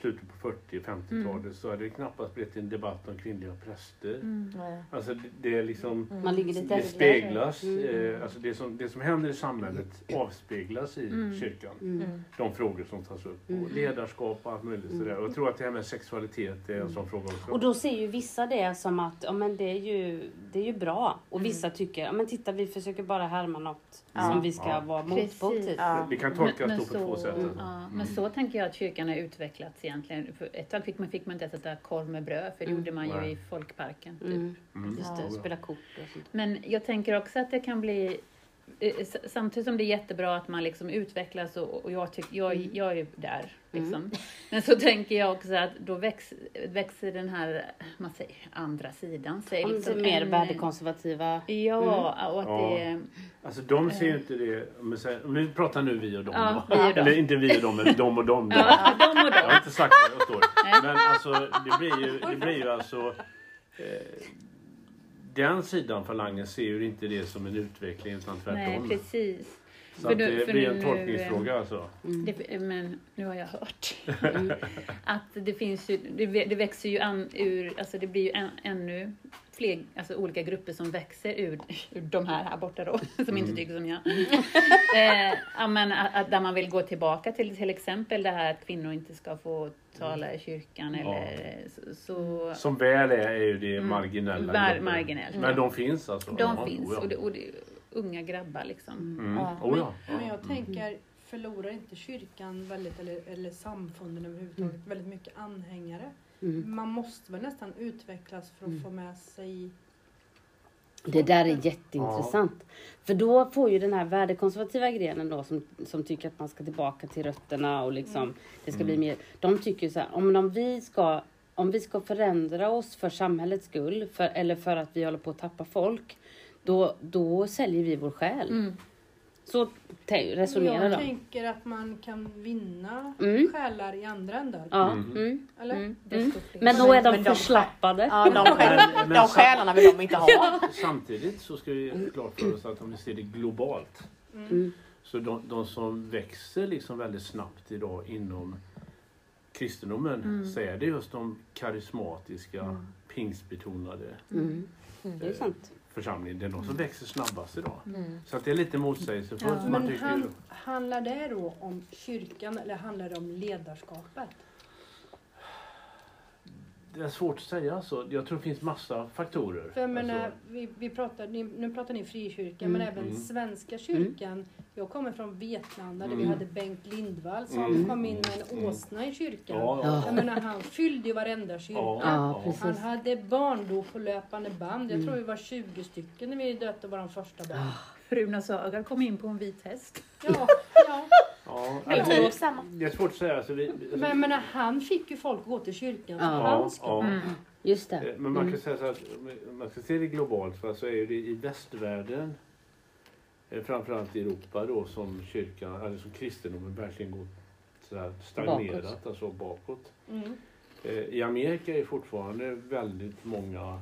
slutet på 40 och 50-talet så hade det knappast blivit en debatt om kvinnliga präster. Mm. Alltså det, det är liksom lite det speglas, Mm. eh, alltså det som, det som händer i samhället avspeglas i Mm. kyrkan. Mm. Mm. De frågor som tas upp. Mm. Och ledarskap och allt möjligt Mm. sådär. Och jag tror att det här med sexualitet är en sån fråga också. Och då ser ju vissa det som att ja, men det, är ju, det är ju bra. Och vissa tycker ja, men titta vi försöker bara härma något som vi ska Ja. vara motpol till. Ja. Det kan tolkas Men- då på två så- sätt. alltså. Ja, Mm. men så tänker jag att kyrkan har utvecklats egentligen. För ett tag fick man, fick man inte äta korv med bröd, för det Mm. gjorde man ju Nej. i folkparken. Typ. Mm. Mm. Just det, Ja. spela kort och sånt. Men jag tänker också att det kan bli Samtidigt som det är jättebra att man liksom utvecklas och, och jag, tyck, jag, Mm. jag är ju där. Liksom. Men så tänker jag också att då väx, växer den här man säger, andra sidan. Säger Om liksom mer en- värdekonservativa. Ja, och att Ja. det... Alltså de ser ju inte det, säger, om vi pratar nu vi och dem Ja, vi och dem. Eller inte vi och dem, men de och dem. Ja, de och Jag har inte sagt var jag står. Men alltså det blir ju, det blir ju alltså eh, den sidan falangen ser ju inte det som en utveckling utan Nej, tvärtom. precis. Så För att det för blir nu- en tolkningsfråga alltså. Mm. Det, men nu har jag hört att det finns ju, det växer ju an ur, alltså det blir ju än, ännu fler, alltså olika grupper som växer ur, ur de här här borta då, som inte tycker som jag. eh, ja, men att, att där man vill gå tillbaka till till exempel det här att kvinnor inte ska få tala i kyrkan Ja. eller så. så Som väl är är ju det Mm. marginella Var- marginellt, Men de finns alltså? de Ja, finns och det, och det unga grabbar liksom. Mm. Ja. Oh ja. Men ja. jag tänker, förlorar inte kyrkan väldigt, eller, eller samfunden överhuvudtaget, väldigt mycket anhängare? Mm. Man måste väl nästan utvecklas för att Mm. få med sig... Det där är jätteintressant. För då får ju den här värdekonservativa grenen då som, som tycker att man ska tillbaka till rötterna och liksom det ska bli Mm. mer. De tycker så här, om, om vi ska om vi ska förändra oss för samhällets skull för, eller för att vi håller på att tappa folk. Då, då säljer vi vår själ. Mm. Så te- resonerar jag de. tänker att man kan vinna Mm. själar i andra ändar. Ja, Mm. mm, Eller? mm, mm. Men då är de Men de- förslappade. Ja, de, själ, de själarna vill de inte ha. Samtidigt så ska vi göra klart för oss att om vi ser det globalt. Mm. Så de, de som växer liksom väldigt snabbt idag inom kristendomen Mm. så är det just de karismatiska, Mm. pingstbetonade Mm. Det är sant. Församlingarna. Det är de som växer snabbast idag. Mm. Så att det är lite motsägelsefullt. Ja. Men han, handlar det då om kyrkan eller handlar det om ledarskapet? Det är svårt att säga så. Jag tror det finns massa faktorer. För jag menar, Alltså, vi, vi pratar, ni, nu pratar ni frikyrkan Mm. men även Mm. Svenska kyrkan. Jag kommer från Vetlanda där vi Mm. hade Bengt Lindvall som Mm. kom in med en Mm. åsna i kyrkan. ja, Ja. ja. Jag menar, han fyllde ju varenda kyrka. Ja. Han hade barndop på löpande band. Jag Mm. tror vi var 20 stycken när vi döpte vår första barn. Runa Saga kom in på en vit häst. Ja, ja. Ja, Men alltså, typ samma. det är svårt att säga. Alltså, vi, alltså, Men menar, han fick ju folk att gå till kyrkan Ja. hans skull. ja. Mm. Just det. Eh, Men man Mm. kan säga så att om man ska se det globalt så är det i västvärlden eh, framförallt i Europa då som kyrkan, eller som kristendomen verkligen gått så stagnerat, Bakåt. alltså bakåt. Mm. Eh, I Amerika är fortfarande väldigt många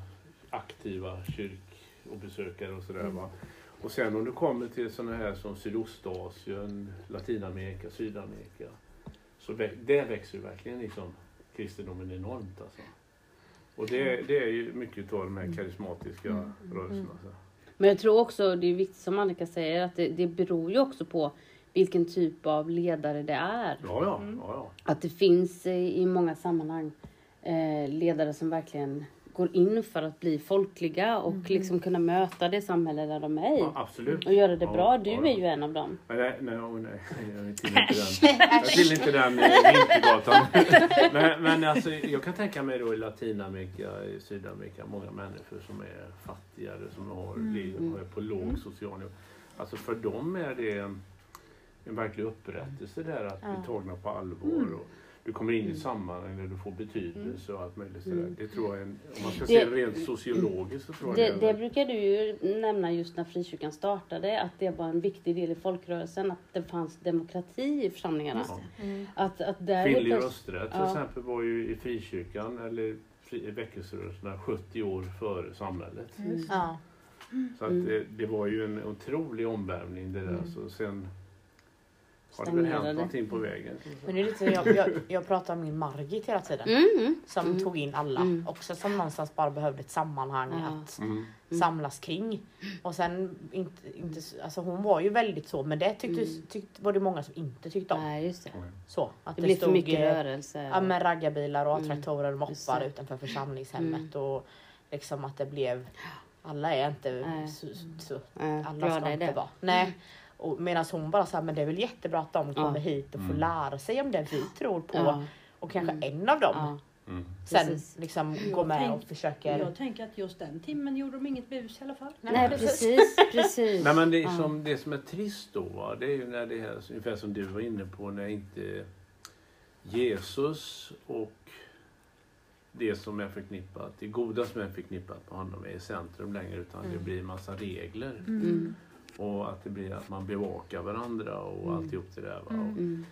aktiva kyrk och besökare och sådär va. Och sen om du kommer till sådana här som Sydostasien, Latinamerika, Sydamerika. Så där växer ju verkligen liksom kristendomen enormt alltså. Och det, det är ju mycket av de här karismatiska rörelserna. Så. Men jag tror också, det är viktigt som Annika säger, att det, det beror ju också på vilken typ av ledare det är. Ja, ja, Mm. ja, ja. Att det finns i många sammanhang eh, ledare som verkligen går in för att bli folkliga och liksom kunna möta det samhälle där de är i. ja absolut. Och göra det Ja, bra. Du ja, är ju en av dem. Nej, nej, nej, nej, jag tillhör inte den. Jag tillhör inte den Vintergatan. Men, men alltså, jag kan tänka mig då i Latinamerika, i Sydamerika, många människor som är fattigare, som har, Mm. lever- är på låg social nivå. Alltså för dem är det en verklig upprättelse där, att Ja. bli tagna på allvar. Och du kommer in i sammanhang där du får betydelse och allt möjligt sådär. Mm. Det tror jag en, om man ska Det- se det rent sociologiskt så tror jag Det, det en- brukar du ju nämna just när frikyrkan startade, att det var en viktig del i folkrörelsen, att det fanns demokrati i församlingarna. Ja. Mm. Att, att där Kvinnlig rösträtt till Ja. exempel var ju i frikyrkan eller fri, väckelserörelserna 70 år före samhället. Ja. Så att Mm. det, det var ju en otrolig omvälvning det där. Mm. Så sen har det väl hänt någonting på vägen. Men det är lite, jag, jag, jag pratar om min Margit hela tiden. Mm, mm. Som Mm. tog in alla. Mm. Också som någonstans bara behövde ett sammanhang att Mm. Mm. samlas kring. Och sen, inte, inte, alltså hon var ju väldigt så, men det tyckte, Mm. tyckte, var det många som inte tyckte om. Nej, just det. Så, att Det blir för mycket rörelse. Ja men raggarbilar och Mm. traktorer och moppar det. utanför församlingshemmet Mm. och liksom att det blev alla är inte Nej. så, så alla ska inte det. vara. Nej. Och medan hon bara sa men det är väl jättebra att de kommer Ja. hit och får Mm. lära sig om det vi tror på Ja. och kanske Mm. en av dem Ja. Mm. sen Precis. liksom går med tänk- och försöker. Jag tänker att just den timmen gjorde de inget bus i alla fall. Nej, precis, precis. Nej, men det, Ja. som, det som är trist då, det är ju när det är ungefär som du var inne på, när inte Jesus och det som är förknippat, det goda som är förknippat med honom är i centrum längre utan det Mm. blir en massa regler. Mm. Och att det blir att man bevakar varandra och Mm. alltihop det där. Va? Mm. Och Mm.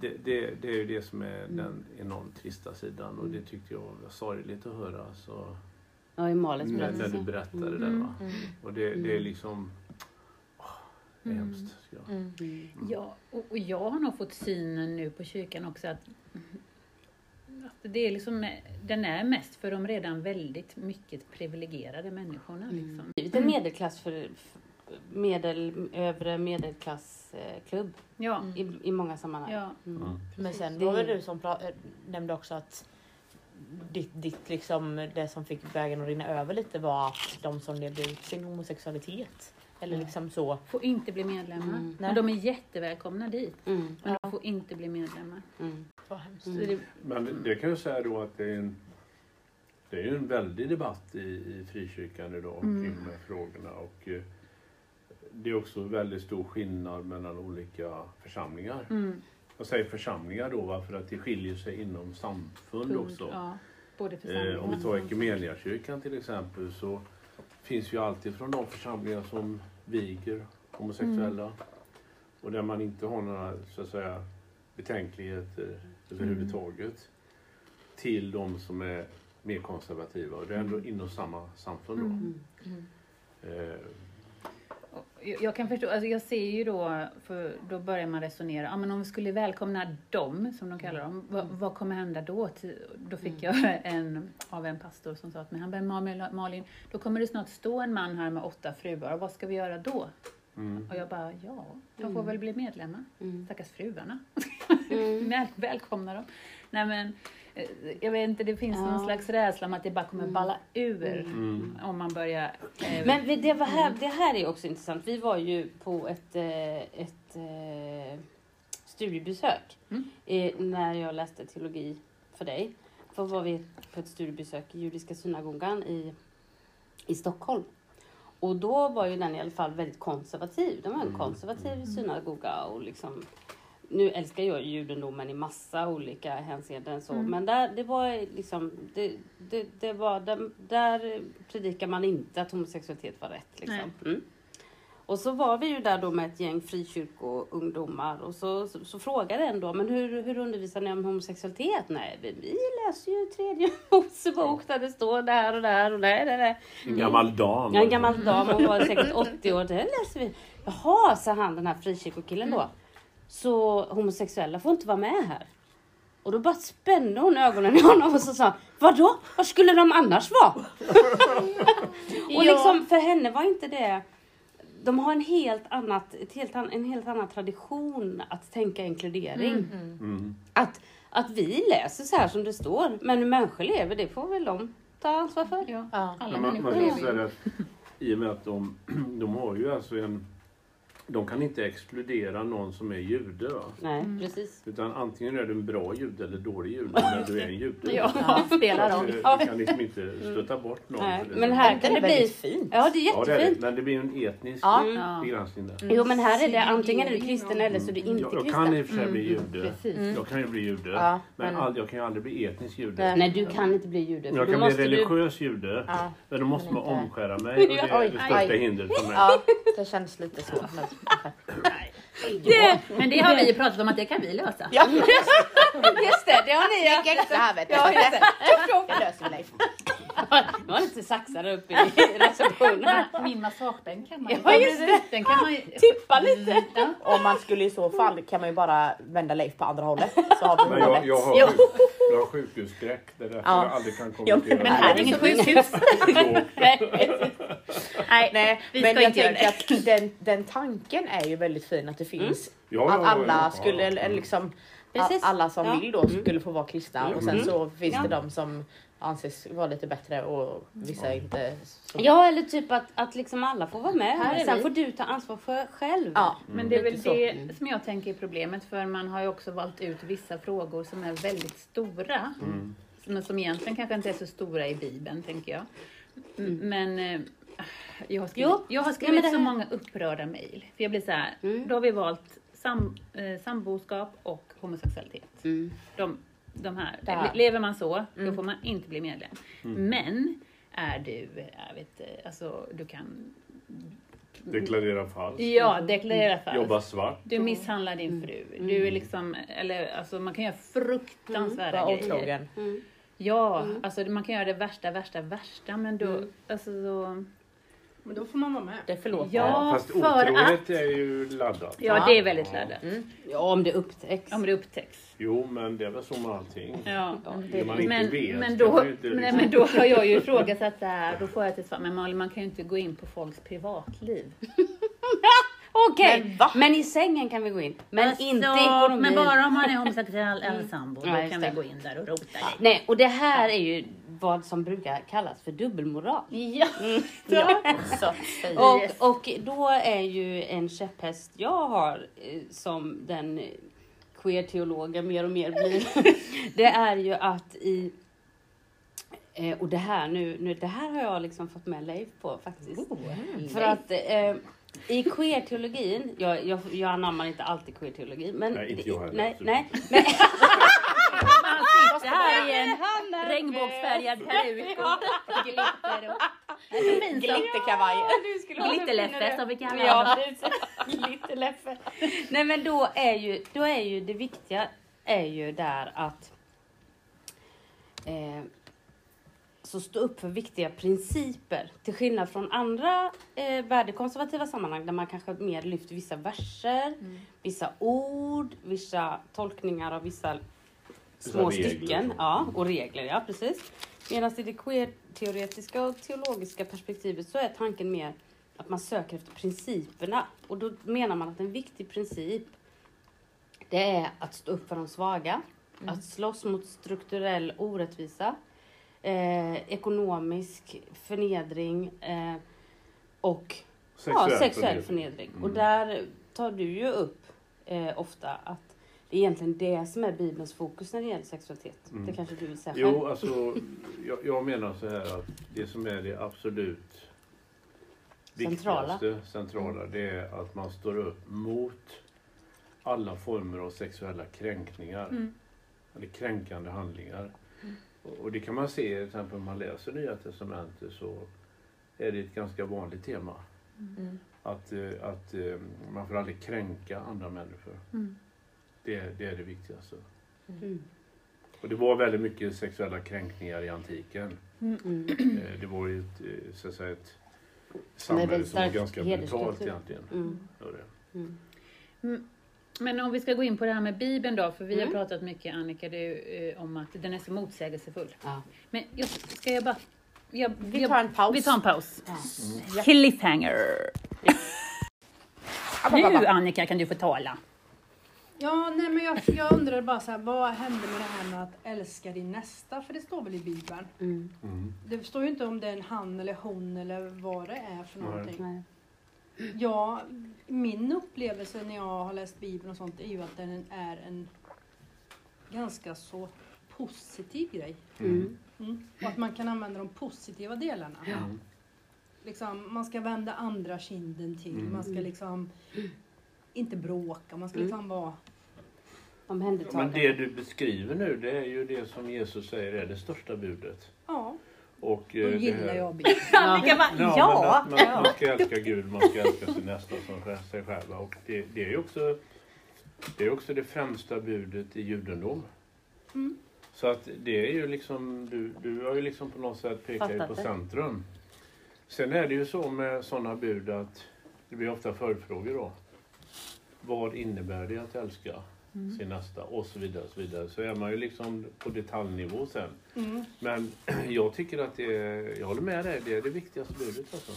Det, det, det är ju det som är Mm. den enormt trista sidan och det tyckte jag var sorgligt att höra. Så, Ja, i Malins när, när berättelse. du berättade Mm. det. Va? Mm. Och det, det är Mm. liksom det är Mm. hemskt. ska jag- Mm. Mm. Ja, och, och jag har nog fått synen nu på kyrkan också att, att det är liksom, den är mest för de redan väldigt mycket privilegierade människorna. Mm. Liksom. Blivit en medelklass för, för medel, övre medelklassklubb Ja, i, i många sammanhang. ja. Mm. Mm. Men sen Det- var väl du som pra- nämnde också att ditt, ditt liksom, det som fick vägen att rinna över lite var att de som levde ut sin homosexualitet. Eller Ja. liksom så. Får inte bli medlemmar. Mm. Men de är jättevälkomna dit. Mm. Men de får inte bli medlemmar. Mm. Vad hemskt. Mm. det, Men det- det kan jag säga då att det är en, det är ju en väldig debatt i, i frikyrkan idag Mm. kring de här frågorna. Och eh, det är också väldigt stor skillnad mellan olika församlingar. mm, Jag säger församlingar då va, för att det skiljer sig inom samfund punkt, också. Ja, Eh, om vi tar Equmeniakyrkan till exempel så finns ju alltid från de församlingar som viger homosexuella Mm. och där man inte har några så att säga betänkligheter överhuvudtaget till de som är mer konservativa och det är ändå inom samma samfund då. Mm. Mm. Eh, Jag kan förstå, alltså jag ser ju då, för då börjar man resonera, ja men om vi skulle välkomna dem, som de kallar dem, vad, vad kommer hända då? Då fick jag en, av en pastor som sa till mig, han bara, "Malin- då kommer det snart stå en man här med åtta fruar, vad ska vi göra då? mm. Och jag bara, ja, de får Mm. väl bli medlemmar. Mm. Stackars fruarna. Mm. Väl, välkomna dem. Nej men, jag vet inte, det finns Ja. någon slags rädsla om att det bara kommer Mm. balla ur Mm. om man börjar... eh, Men det, var här, det här är också intressant. Vi var ju på ett, eh, ett eh, studiebesök Mm. eh, när jag läste teologi för dig. Då var vi på ett studiebesök i Judiska synagogan i, i Stockholm. Och då var ju den i alla fall väldigt konservativ. Det var en Mm. konservativ synagoga och liksom nu älskar jag judendomen i massa olika hänseenden så, Mm. men där, det var liksom, det, det, det var, där, där predikar man inte att homosexualitet var rätt. Liksom. Mm. Och så var vi ju där då med ett gäng frikyrkoungdomar och så, så, så frågade en då, men hur, hur undervisar ni om homosexualitet? Nej, vi, vi läser ju tredje Mosebok där det står där och där och där. där, där. En gammal dam. Ja, en gammal dam, hon var säkert 80 år. Det läser vi. Jaha, sa han den här frikyrkokillen då. Så homosexuella får inte vara med här. Och då bara spände hon ögonen i honom och så sa Vadå? Var skulle de annars vara? och liksom för henne var inte det de har en helt, annat, ett helt an, en helt annan tradition att tänka inkludering. Mm. Mm. Mm. Att, att vi läser så här som det står, men hur människor lever, det får väl de ta ansvar för. Ja, Ja. alla Men man, människor man kan lever säga att i och med att de, de har ju alltså en de kan inte exkludera någon som är jude. Va? Nej, precis. Utan antingen är du en bra jude eller dålig jude när du är en jude. Ja, Ja. spelar eh, Du kan liksom inte stöta bort någon. Nej, det. men här Det kan är det bli... väldigt fint. Ja, det är Ja, det är det. jättefint. Men det blir en etnisk Ja. Mm. Ja. begränsning där. Jo, men här är det antingen är du kristen eller så är du inte Jag, jag kan i kristen. och för sig bli jude. Precis. Jag kan ju bli jude. Ja, men men- all, jag kan ju aldrig bli etnisk jude. Nej. Nej, du kan inte bli jude. för Jag kan bli måste du... religiös jude. Ja. Men då måste Men man omskära mig. Och det är det största hindret för mig. ja, det känns lite så. Men, Det, men det har vi ju pratat om att det kan vi lösa. ja, Just det, det har ni ja. mycket extra här vet du. Ja, just det. Det löser vi Leif. Det var lite saxar upp i receptionen. Min massagebänk kan man ju Ja, just det. Den kan man ju... Tippa lite. Ja. Om man skulle i så fall kan man ju bara vända Leif på andra hållet. Så har vi Men jag, jag, har, sjuk, jag har sjukhusskräck. Det är därför Ja. jag aldrig kan kommentera. Men här är inget sjukhus. Nej, Nej, vi men ska jag inte göra tänker det. att den, den tanken är ju väldigt fin att det finns. Ja, ja, att alla ja, skulle, ja. eller liksom, Precis. alla som Ja. vill då skulle få vara kristna och sen Mm. så finns Ja. det de som anses vara lite bättre och vissa inte. Så. Ja, eller typ att, att liksom alla får vara med. Här är Sen vi. får du ta ansvar för själv. Ja, Men det är väl lite så. det som jag tänker är problemet för man har ju också valt ut vissa frågor som är väldigt stora. Mm. Men som egentligen kanske inte är så stora i Bibeln, tänker jag. Mm. Men eh, jag har skrivit, Jo, jag har ja, skrivit det så många upprörda mejl. För jag blir så här, Mm. då har vi valt sam, eh, samboskap och homosexualitet. Mm. De, de här. Där. Lever man så, då Mm. får man inte bli medlem. Mm. Men är du, jag vet, eh, alltså du kan Deklarera falskt. Ja, deklarera falskt. Jobba svart. Du misshandlar din fru. Du är liksom, eller alltså man kan göra fruktansvärda Var grejer. otrogen. Mm. Ja, alltså man kan göra det värsta, värsta, värsta men då, Mm. alltså så, Men då får man vara med. Det förlåter Ja, Fast för otrohet att- är ju laddat. ja det är väldigt laddat. Mm. Ja, om det upptäcks. Om det upptäcks. Jo, men det är väl så med allting. Ja. Det man inte Men, vet men, då, man inte nej, liksom- men då har jag ju ifrågasatt det här, då får jag till svar, men Malin man kan ju inte gå in på folks privatliv. Okej, Men men i sängen kan vi gå in. Men Alltså, inte i ekonomin. Men bara om man är homosexuell eller sambo, då Ja, kan det. vi gå in där och rota i. Nej, och det här är ju vad som brukar kallas för dubbelmoral. Ja. Ja, så säger Och, och då är ju en käpphäst jag har eh, som den queer-teologen mer och mer blir. det är ju att i eh, och det här nu, nu, det här har jag liksom fått med Leif på faktiskt. För att eh, i queer-teologin, jag, jag, jag anammar inte alltid queer-teologi. Men Nej, inte jag heller, Nej, så- nej. Men, Man sitter här i en regnbågsfärgad peruk och glitter och... Glitterkavaj. Ha Glitterläffe som vi kallar Ja, det. Glitterläffe. Nej men då är ju, då är ju det viktiga är ju där att eh, så stå upp för viktiga principer. Till skillnad från andra eh, värdekonservativa sammanhang där man kanske mer lyfter vissa verser, vissa ord, vissa tolkningar av vissa små regler. stycken. Ja, och regler, ja precis. Medan i det queer-teoretiska och teologiska perspektivet så är tanken mer att man söker efter principerna. Och då menar man att en viktig princip det är att stå upp för de svaga, att slåss mot strukturell orättvisa, eh, ekonomisk förnedring eh, och Sexuell ja, sexuell förnedring. förnedring. Och Mm. där tar du ju upp eh, ofta att det är egentligen det som är Bibelns fokus när det gäller sexualitet. Mm. Det kanske du vill säga Jo, själv? alltså jag, jag menar så här att det som är det absolut Centrala. viktigaste, centrala, det är att man står upp mot alla former av sexuella kränkningar. Mm. Eller kränkande handlingar. Och, och det kan man se till exempel om man läser Nya Testamentet så är det ett ganska vanligt tema. Mm. Att, eh, att eh, man får aldrig kränka andra människor. Mm. Det, det är det viktigaste. Mm. Och det var väldigt mycket sexuella kränkningar i antiken. Mm. Eh, Det var ju ett, så att säga, ett samhälle som var ganska brutalt egentligen. Mm. Mm. Men om vi ska gå in på det här med Bibeln då, för vi Mm. har pratat mycket Annika du, eh, om att den är så motsägelsefull. Ja. Men jag, ska jag bara... Jag, Vi tar en paus. vi tar en paus. Ja. Ja. Cliffhanger. Nu. Annika kan du få tala. Ja, nej men jag, jag undrar bara så här, vad hände med det här med att älska din nästa? För det står väl i Bibeln? Mm. Mm. Det står ju inte om det är en han eller hon eller vad det är för någonting. Nej. Ja, min upplevelse när jag har läst Bibeln och sånt är ju att den är en ganska så positiv grej. Mm. Mm. Och att man kan använda de positiva delarna. Mm. Liksom, man ska vända andra kinden till. Mm. Man ska liksom inte bråka. Man ska Mm. liksom vara... Men Omhändertagande. det du beskriver nu det är ju det som Jesus säger är det största budet. Ja, Och, då eh, det gillar här- jag Bibeln. Annika bara, Ja, ja! att man, man ska älska Gud, man ska älska sin nästa som sig själva. Och det, det är ju också det, är också det främsta budet i judendom. Mm. Så att det är ju liksom, du, du har ju liksom på något sätt pekat på centrum. Sen är det ju så med sådana bud att det blir ofta följdfrågor då. Vad innebär det att älska Mm. sin nästa? Och så vidare. Och så, vidare. så är man ju liksom på detaljnivå sen. Mm. Men jag tycker att det är, jag håller med dig, det är det viktigaste budet alltså.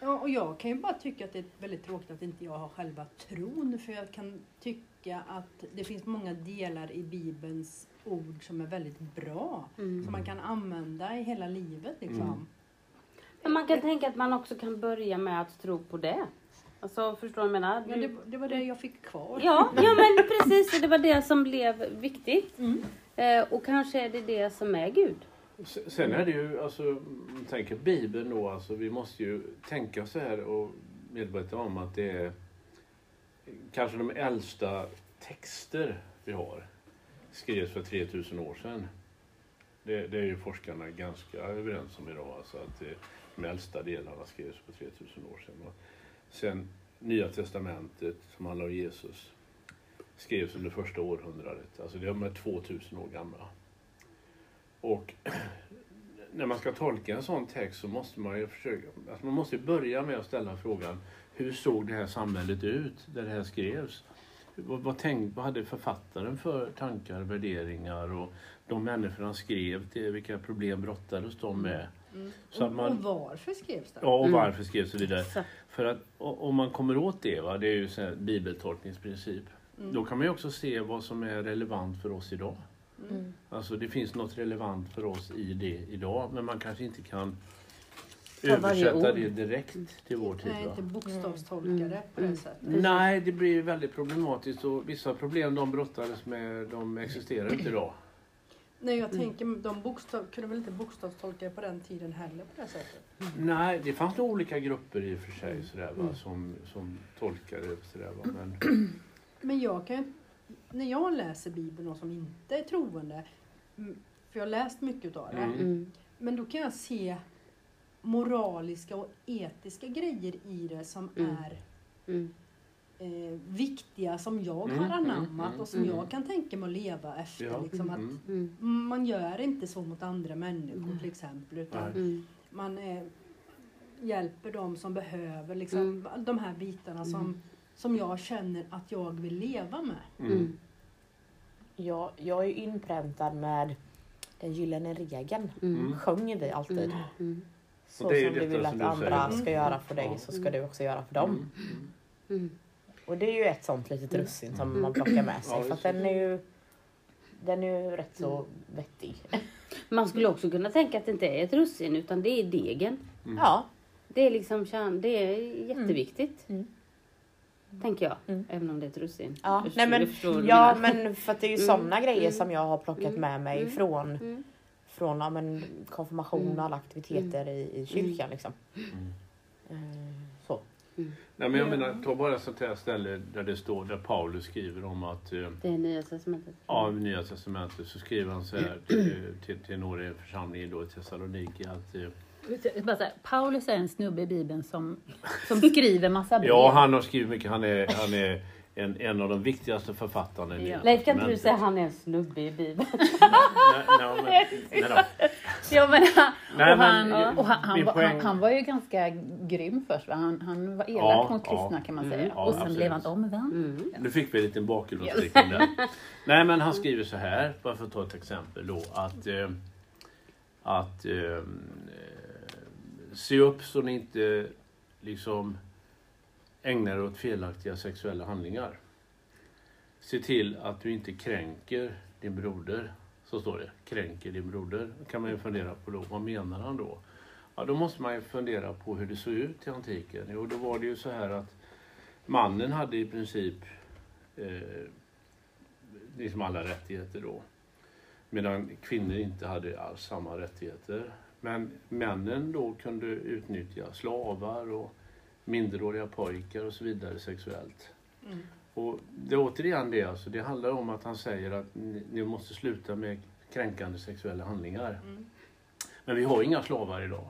Ja, och jag kan ju bara tycka att det är väldigt tråkigt att inte jag har själva tron. För jag kan tycka att det finns många delar i Bibelns ord som är väldigt bra. Mm. Som man kan använda i hela livet liksom. Mm. Men man kan tänka att man också kan börja med att tro på det. Alltså, förstår du vad jag menar? Ja, det, det var det jag fick kvar. Ja, ja men precis. och Det var det som blev viktigt. Mm. Eh, och kanske är det det som är Gud. Sen är det ju, alltså, tänker Bibeln då, alltså, vi måste ju tänka så här och medvetna om att det är kanske de äldsta texter vi har. Skrevs för 3000 år sedan. Det, det är ju forskarna ganska överens om idag, alltså att de äldsta delarna skrevs för 3000 år sedan. Sen Nya Testamentet, som handlar om Jesus, skrevs under första århundradet. Alltså de är 2000 år gamla. Och när man ska tolka en sån text så måste man ju försöka, alltså man måste ju börja med att ställa frågan hur såg det här samhället ut där det här skrevs? Vad, vad, tänk, vad hade författaren för tankar, värderingar och de människor han skrev till, vilka problem brottades de med? Mm. Så att och, man- och varför skrevs det? Ja, och Mm. varför skrevs så vidare. För att om man kommer åt det, va, det är ju här bibeltolkningsprincip, Mm. då kan man ju också se vad som är relevant för oss idag. Mm. Alltså det finns något relevant för oss i det idag, men man kanske inte kan översätta det direkt till vår tid. Nej, inte bokstavstolkare Mm. på det Mm. sättet. Nej, det blir väldigt problematiskt och vissa problem de brottades med, de existerar inte idag. Nej, jag tänker de bokstav, kunde väl inte bokstavstolkare på den tiden heller på det sättet? Nej, det fanns nog olika grupper i och för sig sådär, va, Mm. som, som tolkade sådär, va, men Men jag kan när jag läser Bibeln och som inte är troende, mm, för jag har läst mycket av det, Mm. mm. men då kan jag se moraliska och etiska grejer i det som Mm. är Mm. Eh, viktiga, som jag Mm, har mm, anammat mm, och som mm. jag kan tänka mig att leva efter. Ja, Liksom, att mm. Mm. Man gör inte så mot andra människor Mm. till exempel, utan. Mm. man eh, hjälper dem som behöver. Liksom, Mm. De här bitarna som, Mm. som jag känner att jag vill leva med. Mm. Mm. Jag, är ju inpräntad med den gyllene regeln. Mm. Sjunger vi alltid. Mm. Mm. Så som du vill att andra säger. ska göra för dig Ja. så ska du också göra för dem. Mm. Och det är ju ett sånt litet Mm. russin som Mm. man plockar med sig. Ja, för att den är ju den är ju rätt så Mm. vettig. Man skulle också kunna tänka att det inte är ett russin utan det är degen. Mm. Ja. Det är liksom kärn, det är jätteviktigt. Mm. Tänker jag. Mm. Även om det är ett russin. Ja, nej men, ja men för att det är ju Mm, sådana grejer mm, som jag har plockat mm, med mig mm, från, Mm. från ja, men, konfirmation Mm. och alla aktiviteter i, i kyrkan. Liksom. Mm. Eh, Så. Nej, men jag Ja. menar, ta bara sånt här ställe där det står, där Paulus skriver om att eh, Det är nya testamentet. Ja, i Nya Testamentet så skriver han så här till, till, till några i en församling då i Thessaloniki att eh, här, Paulus är en snubbe i Bibeln som, som skriver massa brev. Ja, han har skrivit mycket. Han är, han är en, en av de viktigaste författarna i Ja. Nya Leif, kan inte du säga att han är en snubbe i Bibeln? Nej, nej, men, nej då. Ja, men, Nej, och han, var, ju ganska grym först. Va? Han, han var elak Ja, mot kristna ja. kan man Mm, säga. ja, och sen absolut. blev han omvänd. Mm. Nu fick vi en liten bakgrundsstickning där. Nej, men han skriver så här, bara för att ta ett exempel då, att, eh, att eh, se upp så ni inte liksom ägnar dig åt felaktiga sexuella handlingar. Se till att du inte kränker din broder. Så står det. Kränker din broder. Då kan man ju fundera på då, vad menar han då? Ja, då måste man ju fundera på hur det såg ut i antiken. Jo, då var det ju så här att mannen hade i princip eh, liksom alla rättigheter då. Medan kvinnor inte hade alls samma rättigheter. Men männen då kunde utnyttja slavar och minderåriga pojkar och så vidare sexuellt. Mm. Och det är återigen det, alltså, det handlar om att han säger att ni, ni måste sluta med kränkande sexuella handlingar. Mm. Men vi har inga slavar idag.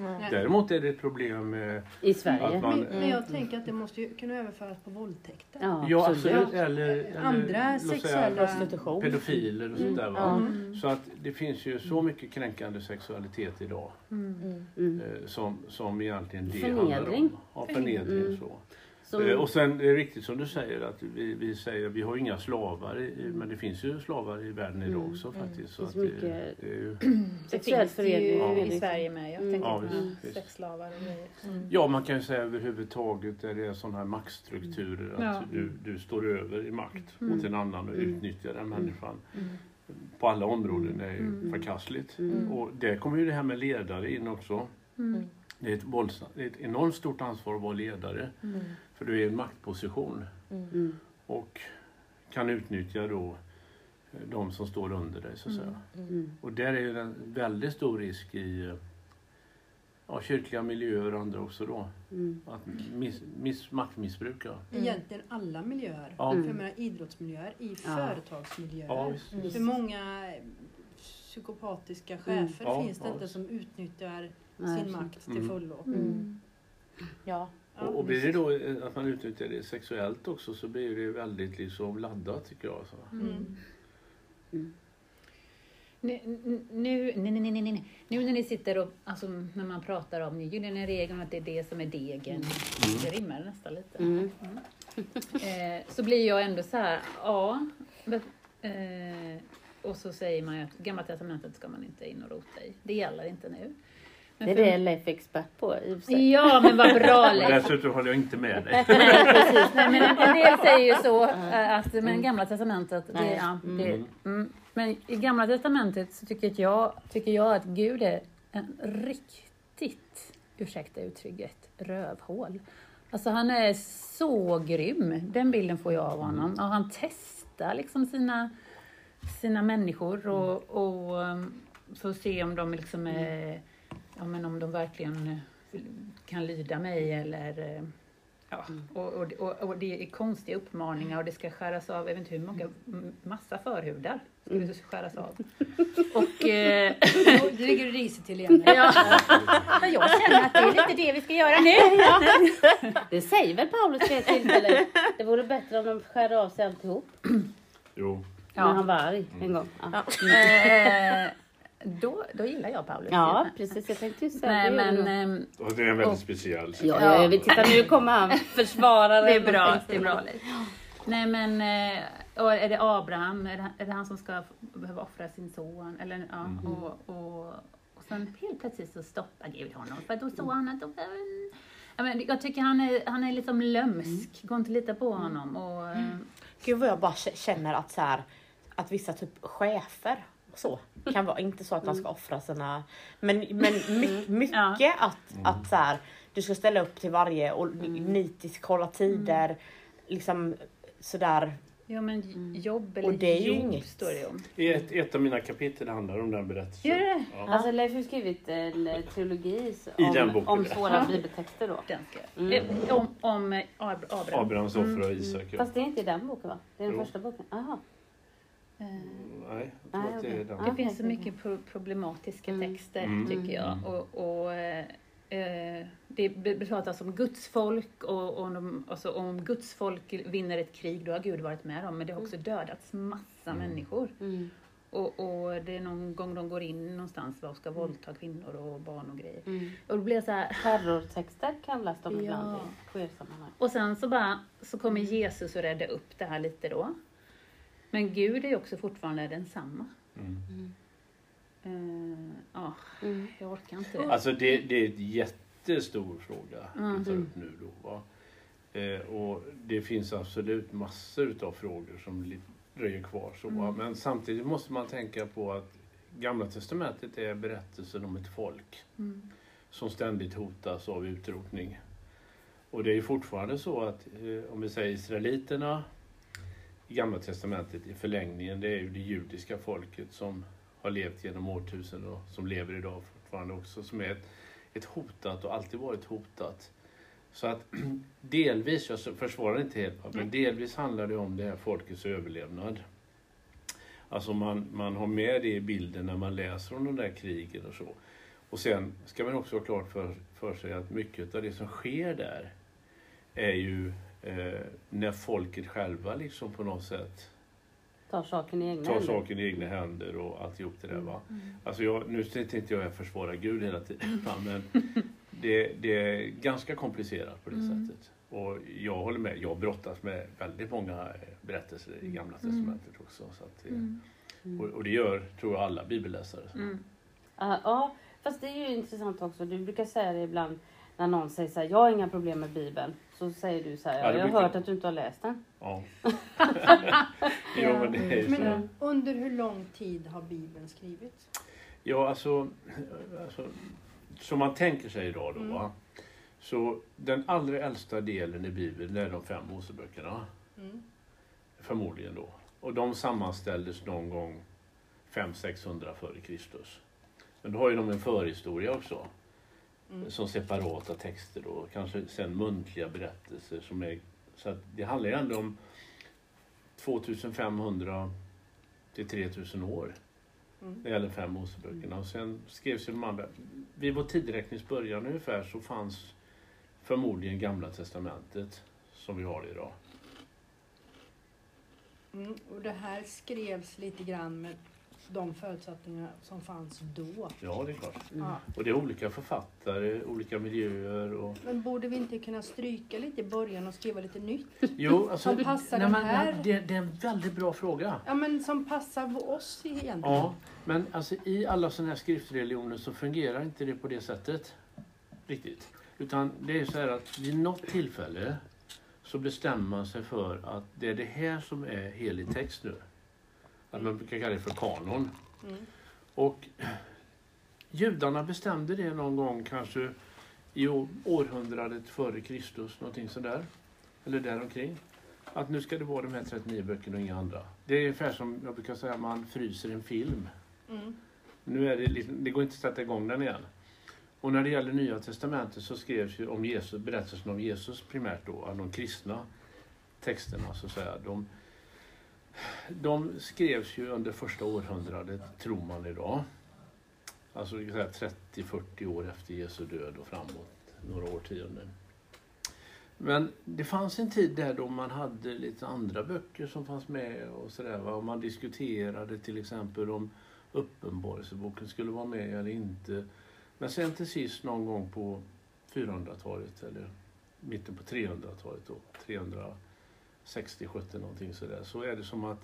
Nej. Däremot är det ett problem I att Sverige. man... Men, men jag tänker att det måste ju kunna överföras på våldtäkter. Ja, Ja, absolut. absolut. Eller, eller Andra sexuella- Prostitution. pedofiler och sånt? Ja. Mm. Så att det finns ju så mycket kränkande sexualitet idag Mm. Mm. eh, som, som egentligen det Förnedring. handlar om. Ja, förnedring. Mm. Så. Som, Eh, Och sen är det riktigt som du säger att vi, vi säger vi har inga slavar, i, men det finns ju slavar i världen idag Mm. också faktiskt. Så Det finns det, mycket- det är ju, Det finns det ju förening. i Sverige med. Jag Mm. tänker Ja, på sexslavar och grejer. ja, man kan ju säga överhuvudtaget där det är sådana här maktstrukturer att Ja. du, du står över i makt Mm. mot en annan och Mm. utnyttjar den människan Mm. på alla områden är ju Mm. förkastligt. Mm. Och där kommer ju det här med ledare in också. Mm. Det är ett, våldsamt, det är ett enormt stort ansvar att vara ledare. Mm. För du är i en maktposition mm. och kan utnyttja då eh, de som står under dig så att säga. Mm. Och där är ju en väldigt stor risk i eh, ja, kyrkliga miljöer och andra också då. Mm. Att miss, miss, maktmissbruka. Egentligen alla miljöer. Ja. För jag menar idrottsmiljöer, i Ja. företagsmiljöer. Ja, visst, Mm. visst. Hur många psykopatiska chefer Ja, finns det ja. inte som utnyttjar Nej, sin makt till Mm. fullo? Mm. Ja. Ja, Och, och blir det då eh, att man utnyttjar det sexuellt också så blir det väldigt liksom laddat tycker jag. Alltså. Mm. Nu, nu, nu, nej, nej, nej, nej. nu när ni sitter och, alltså när man pratar om gyllene regeln och att det är det som är degen, det rimmar nästan lite. Mm. Eh, så blir jag ändå så här, ja. men, Eh, och så säger man ju att Gamla Testamentet ska man inte in och rota i. Det gäller inte nu. Det är det Leif är expert på i och för sig. Ja, men vad bra Leif. dessutom håller jag inte med dig. Nej, precis. Nej, men en del säger ju så eh, att men Gamla Testamentet, det, ja, det, Mm. mm. men i Gamla Testamentet så tycker jag, tycker jag att Gud är en riktigt, ursäkta uttrycket, rövhål. Alltså han är så grym, den bilden får jag av honom. Och han testar liksom sina, sina människor och, och um, för att se om de liksom är, ja men om de verkligen eh, kan lyda mig eller eh, Ja, och, och, och, och det är konstiga uppmaningar och det ska skäras av, jag vet inte hur många, m- massa förhudar skulle skäras av. Och eh, Det ligger du risigt till igen. ja, jag känner att det är lite det vi ska göra nu. Det säger väl Paulus vid ett tillfälle. Det vore bättre om de skär av sig alltihop. Jo. När han Ja. var arg en gång. Ja, Eh, då, då gillar jag Paulus. ja precis. Jag tänkte ju säga Nej, det. men ehm, Och det är en väldigt Och- speciell. Ja, Ja. ja. Titta nu kommer han försvara det är bra. Det är bra. Nej men, eh, och är det Abraham, är det, är det han som ska behöva offra sin son? Eller, ja, Mm. och, och, och sen helt plötsligt så stoppar Gud honom. För då såg han att... De, ja, men jag tycker han är, han är liksom lömsk. Går inte att lita på honom. Och, eh, Gud vad jag bara känner att så här, att vissa typ chefer så kan vara inte så att man ska offra sina men, men my, mycket att, att så här, du ska ställa upp till varje och nitiskt kolla tider liksom sådär. Ja men jobb eller Och det är ju jobb inget- står det om. I ett, ett av mina kapitel handlar om den berättelsen. Gör det? Ja. Alltså Leif har skrivit en trilogi I om, den boken. om svåra bibeltexter då. Den ska jag. Mm. Eh, Om, om eh, Ab- Abraham. Abrahams offer och Isak. Ja. Fast det är inte i den boken va? Det är den Jo. första boken. Aha. Eh, Nej, jag tror Nej, att det är den. Det finns så mycket pro- problematiska Mm. texter Mm. tycker jag. Mm. Och, och, eh, eh, det pratas om Guds folk och, och de, alltså, om Guds folk vinner ett krig då har Gud varit med dem. Men det har också dödats massa Mm. människor. Mm. Och, och det är någon gång de går in någonstans och ska våldta kvinnor och barn och grejer. Mm. Och då blir jag så här, Terrortexter kallas de Ja. ibland i queer-sammanhang. Och sen så bara, så kommer Jesus och rädda upp det här lite då. Men Gud är också fortfarande densamma. Mm. Uh, ja, Mm. jag orkar inte det. Alltså det, det är ett jättestor fråga Mm. vi tar upp nu då. Va? Eh, och det finns absolut massor utav frågor som dröjer kvar. Så? Mm. Men samtidigt måste man tänka på att Gamla Testamentet är berättelsen om ett folk. Mm. som ständigt hotas av utrotning. Och det är fortfarande så att eh, om vi säger israeliterna i Gamla Testamentet i förlängningen, det är ju det judiska folket som har levt genom årtusenden och som lever idag fortfarande också, som är ett, ett hotat och alltid varit hotat. Så att delvis, jag försvarar inte helt, men delvis handlar det om det här folkets överlevnad. Alltså man, man har med det i bilden när man läser om de där krigen och så. Och sen ska man också ha klart för, för sig att mycket av det som sker där är ju eh, när folket själva liksom på något sätt tar saken i egna tar händer. saken i egna händer och alltihop det där. Va? Alltså jag, nu tänkte inte jag försvara Gud hela tiden, men det, det är ganska komplicerat på det sättet. Och jag håller med, jag brottas med väldigt många eh, berättelser i Gamla Testamentet också. Så att det, och, och det gör, tror jag, alla bibelläsare. Mm. Ja, ja, fast det är ju intressant också. Du brukar säga det ibland när någon säger så här, jag har inga problem med Bibeln. Så säger du så här, Ja, jag har hört att du inte har läst den. Ja. jo, men det är så. Men under hur lång tid har Bibeln skrivits? Ja, alltså, alltså som man tänker sig idag då. Mm. Va? Så den allra äldsta delen i Bibeln är de fem Moseböckerna. Mm. Förmodligen då. Och de sammanställdes någon gång 500-600 före Kristus. Men då har ju de en förhistoria också. Mm. Som separata texter då. Kanske sen muntliga berättelser som är... Så att det handlar ju ändå om 2500 till 3000 år. Mm. När det gäller fem Moseböckerna. Och sen skrevs ju de andra. Vid vår tideräknings början ungefär så fanns förmodligen Gamla Testamentet som vi har idag. Mm. Och det här skrevs lite grann med de förutsättningar som fanns då. Ja, det är klart. Ja. Och det är olika författare, olika miljöer och... Men borde vi inte kunna stryka lite i början och skriva lite nytt? Jo, alltså... Som passar nej, den men, här. Det, det är en väldigt bra fråga. Ja, men som passar oss egentligen. Ja, men alltså i alla sådana här skriftreligioner så fungerar inte det på det sättet. Riktigt. Utan det är så här att vid något tillfälle så bestämmer man sig för att det är det här som är helig text nu. Att man brukar kalla det för kanon. Mm. Och judarna bestämde det någon gång kanske i århundradet före Kristus, någonting sådär. Eller däromkring. Att nu ska det vara de här 39 böckerna och inga andra. Det är ungefär som jag brukar säga, man fryser en film. Mm. Nu är det, lite, det går inte att sätta igång den igen. Och när det gäller Nya Testamentet så skrevs ju om Jesus, berättelsen om Jesus primärt då, av de kristna texterna så att säga. De, de skrevs ju under första århundradet, tror man idag. Alltså 30-40 år efter Jesu död och framåt, några årtionden. Men det fanns en tid där då man hade lite andra böcker som fanns med och sådär. Och man diskuterade till exempel om Uppenbarelseboken skulle vara med eller inte. Men sen till sist någon gång på 400-talet eller mitten på 300-talet då, 360, 70 någonting sådär, så är det som att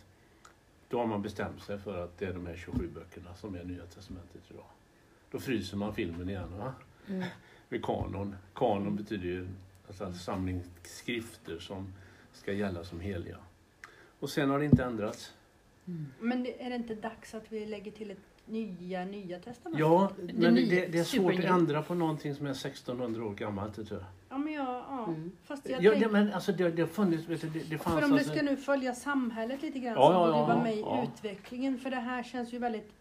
då har man bestämt sig för att det är de här 27 böckerna som är Nya Testamentet idag. Då fryser man filmen igen va? Mm. Med kanon. Kanon betyder ju alltså en samling skrifter som ska gälla som heliga. Och sen har det inte ändrats. Men det- är det inte dags att vi lägger till ett nya, nya testament? Ja, men det, det är svårt att ändra på någonting som är 1600 år gammalt. Tror jag. Ja, men jag, ja. Mm. Fast jag Ja, tänker, det, men alltså det, det har funnits, du, det, det fanns för om det alltså, ska nu följa samhället lite grann Ja, så borde det ja, vara med i ja. utvecklingen. För det här känns ju väldigt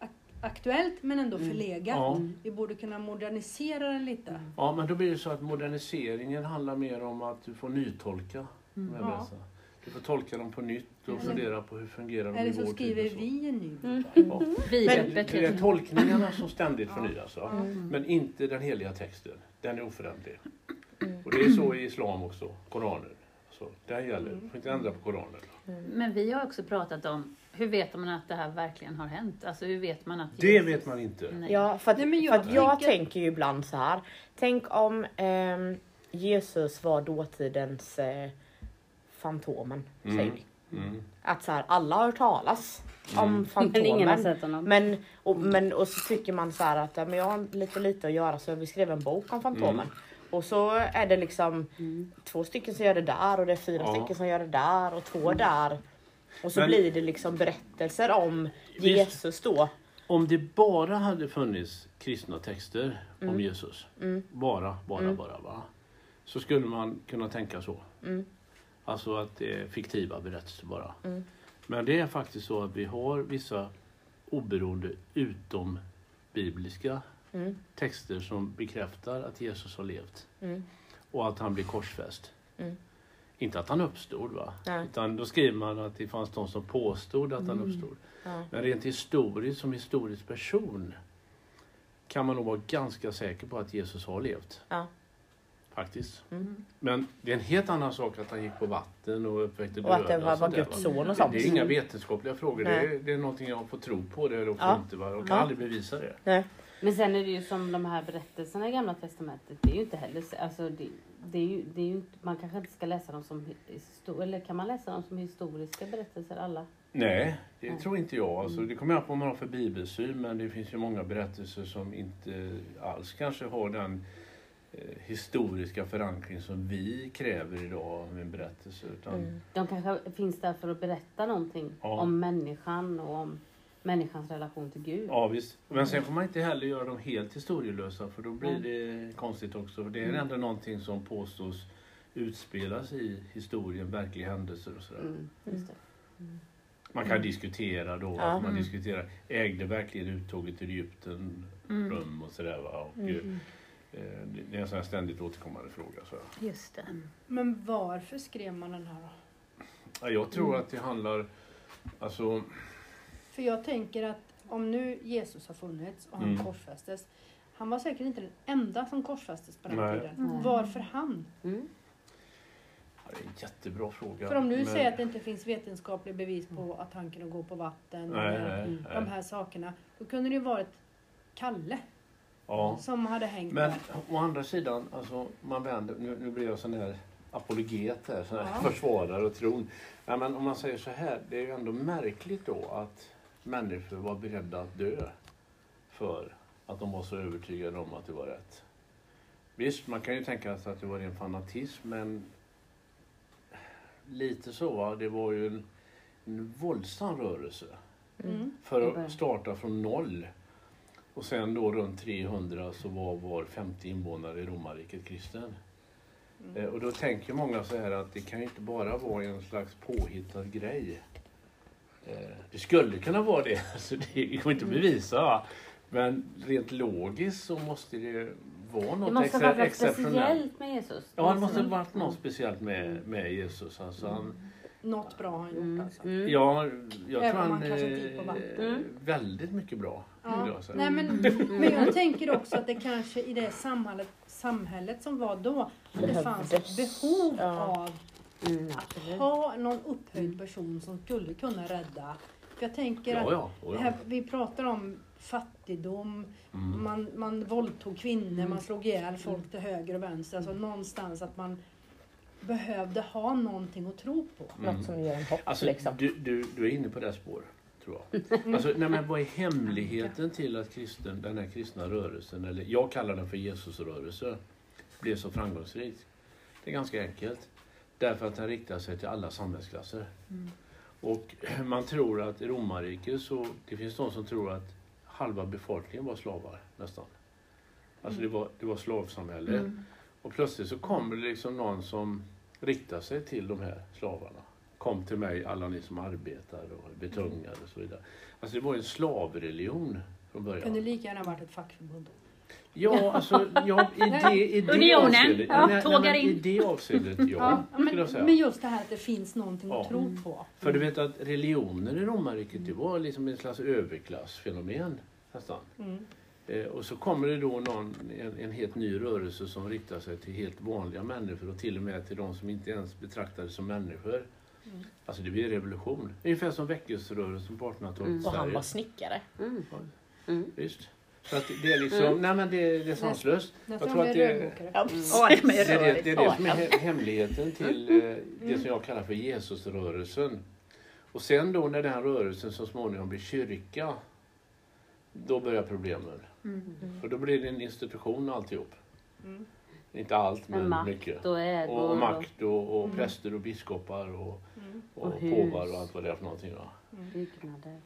ak- aktuellt men ändå Mm. förlegat. Ja. Vi borde kunna modernisera den lite. Ja, men då blir det så att moderniseringen handlar mer om att du får nytolka här Ja. Du får tolka dem på nytt och Mm. fundera på hur fungerar de Eller i så vår skriver tid. och så. vi en ny Mm. Ja. Vidöppet Det heter är det. tolkningarna som ständigt förnyas. Ja. Men inte den heliga texten. Den är oföränderlig. Mm. Och det är så i islam också. Koranen. Så det här gäller. Mm. får inte ändra på Koranen. Men vi har också pratat om hur vet man att det här verkligen har hänt? Alltså hur vet man att Det Jesus- vet man inte. Nej. Ja, för att, Nej, men jag för att jag tänker- tänker ju ibland så här. Tänk om ehm, Jesus var dåtidens eh, Fantomen, Mm. säger vi. Mm. Att så här, alla har hört talas om Mm. Men ingen har Fantomen. sett honom. Men, och, men, och så tycker man så att men jag har lite lite att göra så jag vill skriva en bok om Fantomen. Mm. Och så är det liksom Mm. två stycken som gör det där och det är fyra Ja. stycken som gör det där och två där. Och så Men- blir det liksom berättelser om Visst. Jesus då. om det bara hade funnits kristna texter om Mm. Jesus, Mm. bara, bara, Mm. bara, va? så skulle man kunna tänka så. Mm. Alltså att det är fiktiva berättelser bara. Men det är faktiskt så att vi har vissa oberoende utom bibliska Mm. texter som bekräftar att Jesus har levt Mm. och att han blev korsfäst. Mm. Inte att han uppstod va? Nej. Utan då skriver man att det fanns de som påstod att han Mm. uppstod. Ja. Men rent historiskt, som historisk person, kan man nog vara ganska säker på att Jesus har levt. Ja. Faktiskt. Mm. Men det är en helt annan sak att han gick på vatten och uppväckte Och att det var, var Guds son och Det, sånt. det är inga vetenskapliga frågor. Det är, det är någonting jag får tro på det eller också Ja. inte. Va? Jag kan Ja. aldrig bevisa det. Nej. Men sen är det ju som de här berättelserna i Gamla Testamentet. Det är ju inte heller, alltså det, det är ju, det är ju man kanske inte ska läsa dem som, eller kan man läsa dem som historiska berättelser alla? Nej, det Nej. tror inte jag. Alltså, det kommer an på vad man har för bibelsyn. Men det finns ju många berättelser som inte alls kanske har den historiska förankring som vi kräver idag av en berättelse. Utan, Mm. De kanske finns där för att berätta någonting Ja. om människan och om människans relation till Gud. Ja visst. Men sen får man inte heller göra dem helt historielösa för då blir det konstigt också. Det är Mm. ändå någonting som påstås utspelas i historien, verkliga händelser och sådär. Mm, just det. Man kan diskutera då, Ja. att man Mm. diskuterar, ägde verkligen uttåget till Egypten Mm. rum och sådär va. Och, Mm. eh, det- det är en sån här ständigt återkommande fråga. Så. Just det. Men varför skrev man den här då? Ja, jag tror Mm. att det handlar, alltså, För jag tänker att om nu Jesus har funnits och han Mm. korsfästes. Han var säkert inte den enda som korsfästes på den Nej. tiden. Nej. Varför han? Mm. ja, det är en jättebra fråga. För om du men- säger att det inte finns vetenskapliga bevis på att han kunde gå på vatten Nej, eller nej, Mm. nej. de här sakerna. Då kunde det ju varit Kalle Ja. som hade hängt Men där. å andra sidan, alltså, man vänder, nu, nu blir jag sån här apologet här, sån här Ja. försvarare och tron. Ja, men om man säger så här, det är ju ändå märkligt då att människor var beredda att dö för att de var så övertygade om att det var rätt. Visst, man kan ju tänka sig att det var en fanatism, men lite så, va? det var ju en, en våldsam rörelse Mm. för att starta från noll. Och sen då runt 300 så var var 50 invånare i romarriket kristen. Eh, och då tänker många så här att det kan ju inte bara vara en slags påhittad grej. Eh, det skulle kunna vara det, så det går inte att bevisa. va? Men rent logiskt så måste det vara Det något måste ha varit exceptionellt. speciellt med Jesus. Ja, det måste ha Mm. varit något speciellt med, med Jesus. Alltså han, Något bra har han gjort Mm. alltså. Mm. Ja, jag Även tror han kanske inte gick på är vatten. Mm. väldigt mycket bra. Ja. Nej, men, men jag tänker också att det kanske i det samhället, samhället som var då, att det fanns ett behov Ja. av Mm, att ha någon upphöjd person som skulle kunna rädda. För jag tänker att ja. Ja. här, vi pratar om fattigdom, Mm. man, man våldtog kvinnor, Mm. man slog ihjäl folk till höger och vänster. Alltså någonstans att man behövde ha någonting att tro på. Mm. Något som ger en hopp Alltså, liksom. du, du, du är inne på det spår, tror jag. Alltså, nej, men vad är hemligheten till att kristen, den här kristna rörelsen, eller jag kallar den för Jesusrörelse, blev så framgångsrik? Det är ganska enkelt. Därför att den riktar sig till alla samhällsklasser. Och man tror att i romarriket så, det finns de som tror att halva befolkningen var slavar nästan. Alltså det var, det var slavsamhälle. Mm. Och plötsligt så kommer det liksom någon som riktar sig till de här slavarna. Kom till mig alla ni som arbetar och är betungade och så vidare. Alltså det var en slavreligion från Det kunde början. lika gärna varit ett fackförbund. Ja, alltså ja, i det, i det Unionen, avseendet. ja, nej, nej, tågar men in. I det avseendet, ja. Ja, men, jag säga. men just det här att det finns någonting Ja. att tro på. För du vet att religionen i romarriket det var liksom en slags överklassfenomen nästan. Mm. Eh, och så kommer det då någon, en, en helt ny rörelse som riktar sig till helt vanliga människor och till och med till de som inte ens betraktades som människor. Mm. Alltså det blir revolution. Ungefär som väckelserörelsen på 1800-talet i Mm. Och han var snickare. Mm. Mm. Visst. Så att det är liksom, Mm. nej men det, det är sanslöst. Nästan tror att med det- rörmokare. Ja, det är Det är det, är det som är he- hemligheten till eh, det som jag kallar för Jesusrörelsen. Och sen då när den rörelsen så småningom blir kyrka, då börjar problemen. Mm. För då blir det en institution alltihop. Mm. Inte allt, men makt mycket. och ägor. Och, och makt och, och Mm. präster och biskopar och, Mm. Och, Och påvar och allt vad det är för någonting. Va? Mm. byggnader.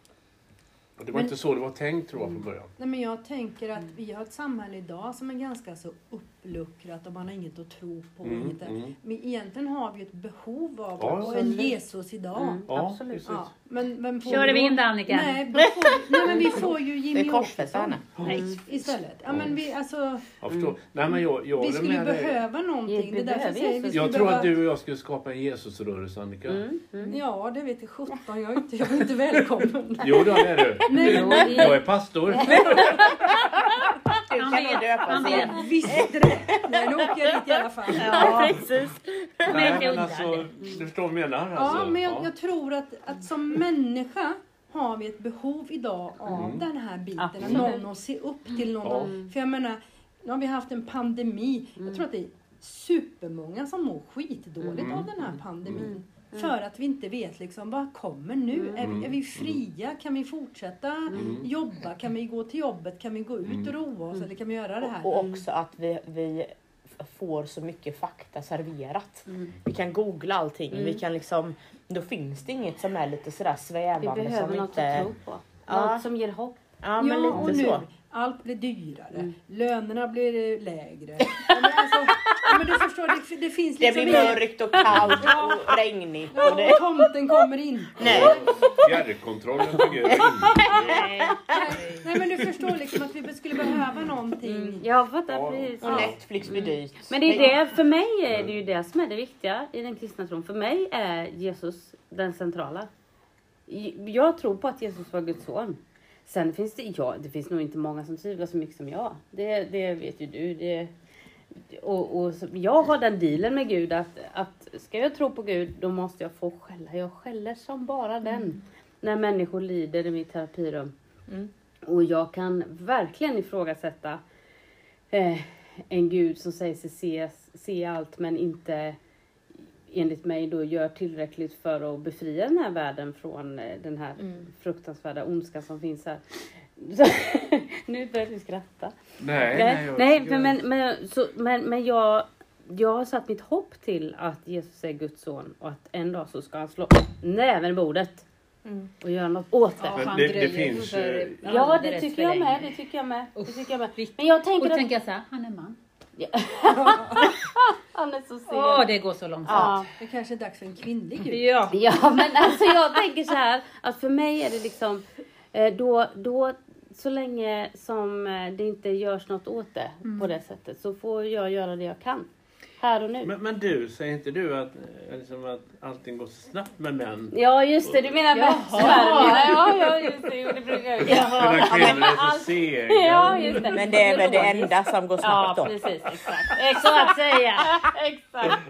Och det var Men- inte så det var tänkt tror jag från början. Nej, men jag tänker att vi har ett samhälle idag som är ganska så uppluckrat och man har inget att tro på. Mm, inget mm. Men egentligen har vi ett behov av Ja, och en. Jesus idag. Mm, Ja, absolut. Ja, men, vem får Körde vi då- in där Annika? Nej, då får, nej, men vi får ju Det Jimmy är Åkesson. Nej. istället. Ja, men vi, alltså, Jag förstår. Nej, men jag, jag vi skulle med dig. behöva någonting. Vi Det är därför jag säger vi Jag tror behöva... att du och jag skulle skapa en Jesusrörelse Annika. Mm, mm. Ja, det vet jag sjutton. Jag är inte, jag är inte välkommen. Jo, det är du. Nej, men- vi- Jag är pastor. Du kan nog döpa sig. Visst det. Nej, nu åker jag dit i alla fall. Ja, Precis. Nej, Men alltså, du förstår vad jag menar? Ja, Alltså. men jag, jag tror att, att som människa har vi ett behov idag av Mm. den här biten. Att Absolut. någon att se upp till någon. Ja. För jag menar, nu har vi haft en pandemi. Jag tror att det är supermånga som mår skitdåligt Mm. av den här pandemin. Mm. För att vi inte vet liksom, vad kommer nu? Är, Mm. vi, är vi fria? Kan vi fortsätta Mm. jobba? Kan vi gå till jobbet? Kan vi gå ut och Mm. roa oss? Eller kan vi göra det här? Och också att vi, vi får så mycket fakta serverat. Mm. Vi kan googla allting. Mm. Vi kan liksom, då finns det inget som är lite sådär Vi svävande behöver som något inte... att tro på. Ja. Något som ger hopp. Ja men ja, och lite nu, så. Allt blir dyrare. Mm. Lönerna blir eh, lägre. Ja, men, alltså, ja, men du förstår, det, det finns Det liksom blir mörkt och kallt och regnigt. Och det... tomten kommer inte. Nej. Fjärrkontrollen fungerar inte. Nej. Nej men du förstår liksom att vi skulle behöva någonting. Mm. Jag fattar precis. Och Netflix blir dyrt. Men det är det, för mig är det ju det som är det viktiga i den kristna tron. För mig är Jesus den centrala. Jag tror på att Jesus var Guds son. Sen finns det, ja, det finns nog inte många som tvivlar så mycket som jag. Det, det vet ju du. Det, och, och jag har den dealen med Gud att, att ska jag tro på Gud då måste jag få skälla. Jag skäller som bara den. När människor lider i mitt terapirum. Mm. Och jag kan verkligen ifrågasätta eh, en gud som säger sig se, se allt men inte enligt mig då gör tillräckligt för att befria den här världen från eh, den här Mm. fruktansvärda ondskan som finns här. Så, nu börjar du skratta. Nej, Nej, jag nej men, men, så, men, men jag, jag har satt mitt hopp till att Jesus är Guds son och att en dag så ska han slå näven i bordet Mm. och göra något åt det. Ja, det- det finns för Ja, det tycker jag med. Det tycker jag med. Det tycker jag med. Men jag Och tänker då att tänker jag så här, han är man. Han är så sen. Åh, det går så långsamt. Ja. Det kanske är dags för en kvinnlig gud. Ja. Ja, men alltså jag tänker så här att för mig är det liksom eh, då, då så länge som eh, det inte görs något åt det på det sättet så får jag göra det jag kan. Här och nu. Men, men du, säger inte du att, eh, liksom att allting går så snabbt med män? Ja just det, du menar med Jaha. spermierna. Ja, ja just det, jo, det brukar jag göra. Medan kvinnor är så sega. Ja just det. Men det är väl det enda som går Ja snabbt då. precis, exakt. Exakt att säga. Exakt.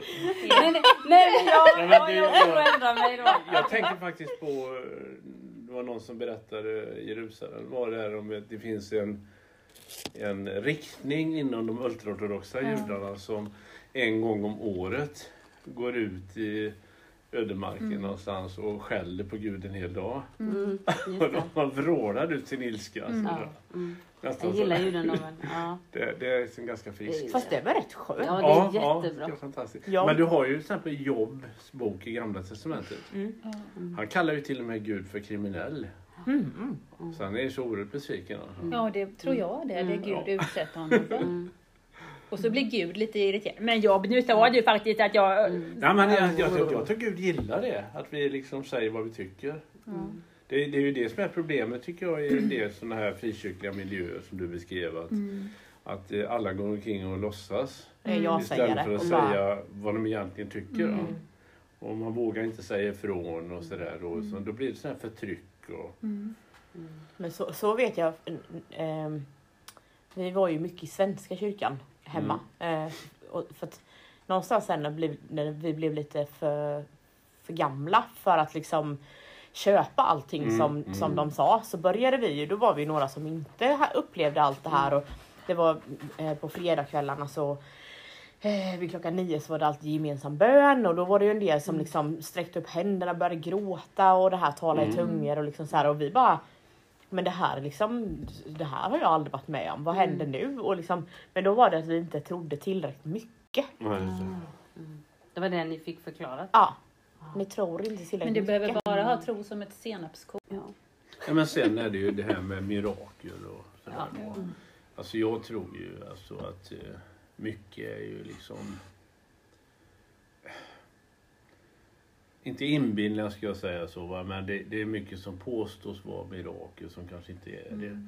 Nej, nej, nej men jag, Nej, men jag, jag jag- får ändra mig då. Jag tänker faktiskt på, eh, det var någon som berättade i Jerusalem, var det här om att det finns en, en riktning inom de ultraortodoxa judarna som en gång om året går ut i ödemarken någonstans och skäller på Gud en hel dag. Mm, Och det. man vrålar ut sin ilska. Ja, sådär. mm. Jag gillar judendomen. Ja. Det, det är liksom ganska friskt. Fast det var rätt skönt. Ja, det är jättebra. det är fantastiskt. Ja. Men du har ju till exempel Jobs bok i Gamla Testamentet. Mm. Han kallar ju till och med Gud för kriminell. Mm. Så han är så oerhört besviken. alltså. Ja, det tror jag det. Det Mm. Gud Ja. utsätter honom för. Mm. Och så blir Gud lite irriterad. Men jag, nu sa du faktiskt att jag... Mm. Nej, men jag, jag, jag, jag tror Gud gillar det. Att vi liksom säger vad vi tycker. Mm. Det, det är ju det som är problemet tycker jag i en del sådana här frikyrkliga miljöer som du beskrev. Att, Mm. att eh, alla går omkring och låtsas. Är jag säger Istället för att säga vad de egentligen tycker. Mm. Och man vågar inte säga ifrån och sådär. Då, så då blir det sån här förtryck. Och, Mm. Men så, så vet jag. ehm, vi var ju mycket i Svenska kyrkan hemma. Eh, och för att någonstans sen när, blev, när vi blev lite för, för gamla för att liksom köpa allting Mm, som, mm. som de sa så började vi ju, då var vi några som inte upplevde allt det här och det var eh, på fredagskvällarna så eh, vid klockan nio så var det alltid gemensam bön och då var det ju en del som liksom sträckte upp händerna, började gråta och det här tala i Mm. tungor och liksom så här och vi bara men det här liksom, det här har jag aldrig varit med om. Vad händer nu? Och liksom, men då var det att vi inte trodde tillräckligt mycket. Mm. Det var det ni fick förklarat. Ja, ni tror inte tillräckligt Men du behöver mycket. bara ha tro som ett senapskorn. Ja. Ja, men sen är det ju det här med mirakel och sådär. Ja. Alltså jag tror ju alltså att eh, mycket är ju liksom inte inbillningar ska jag säga så, va? men det, det är mycket som påstås vara mirakel som kanske inte är det.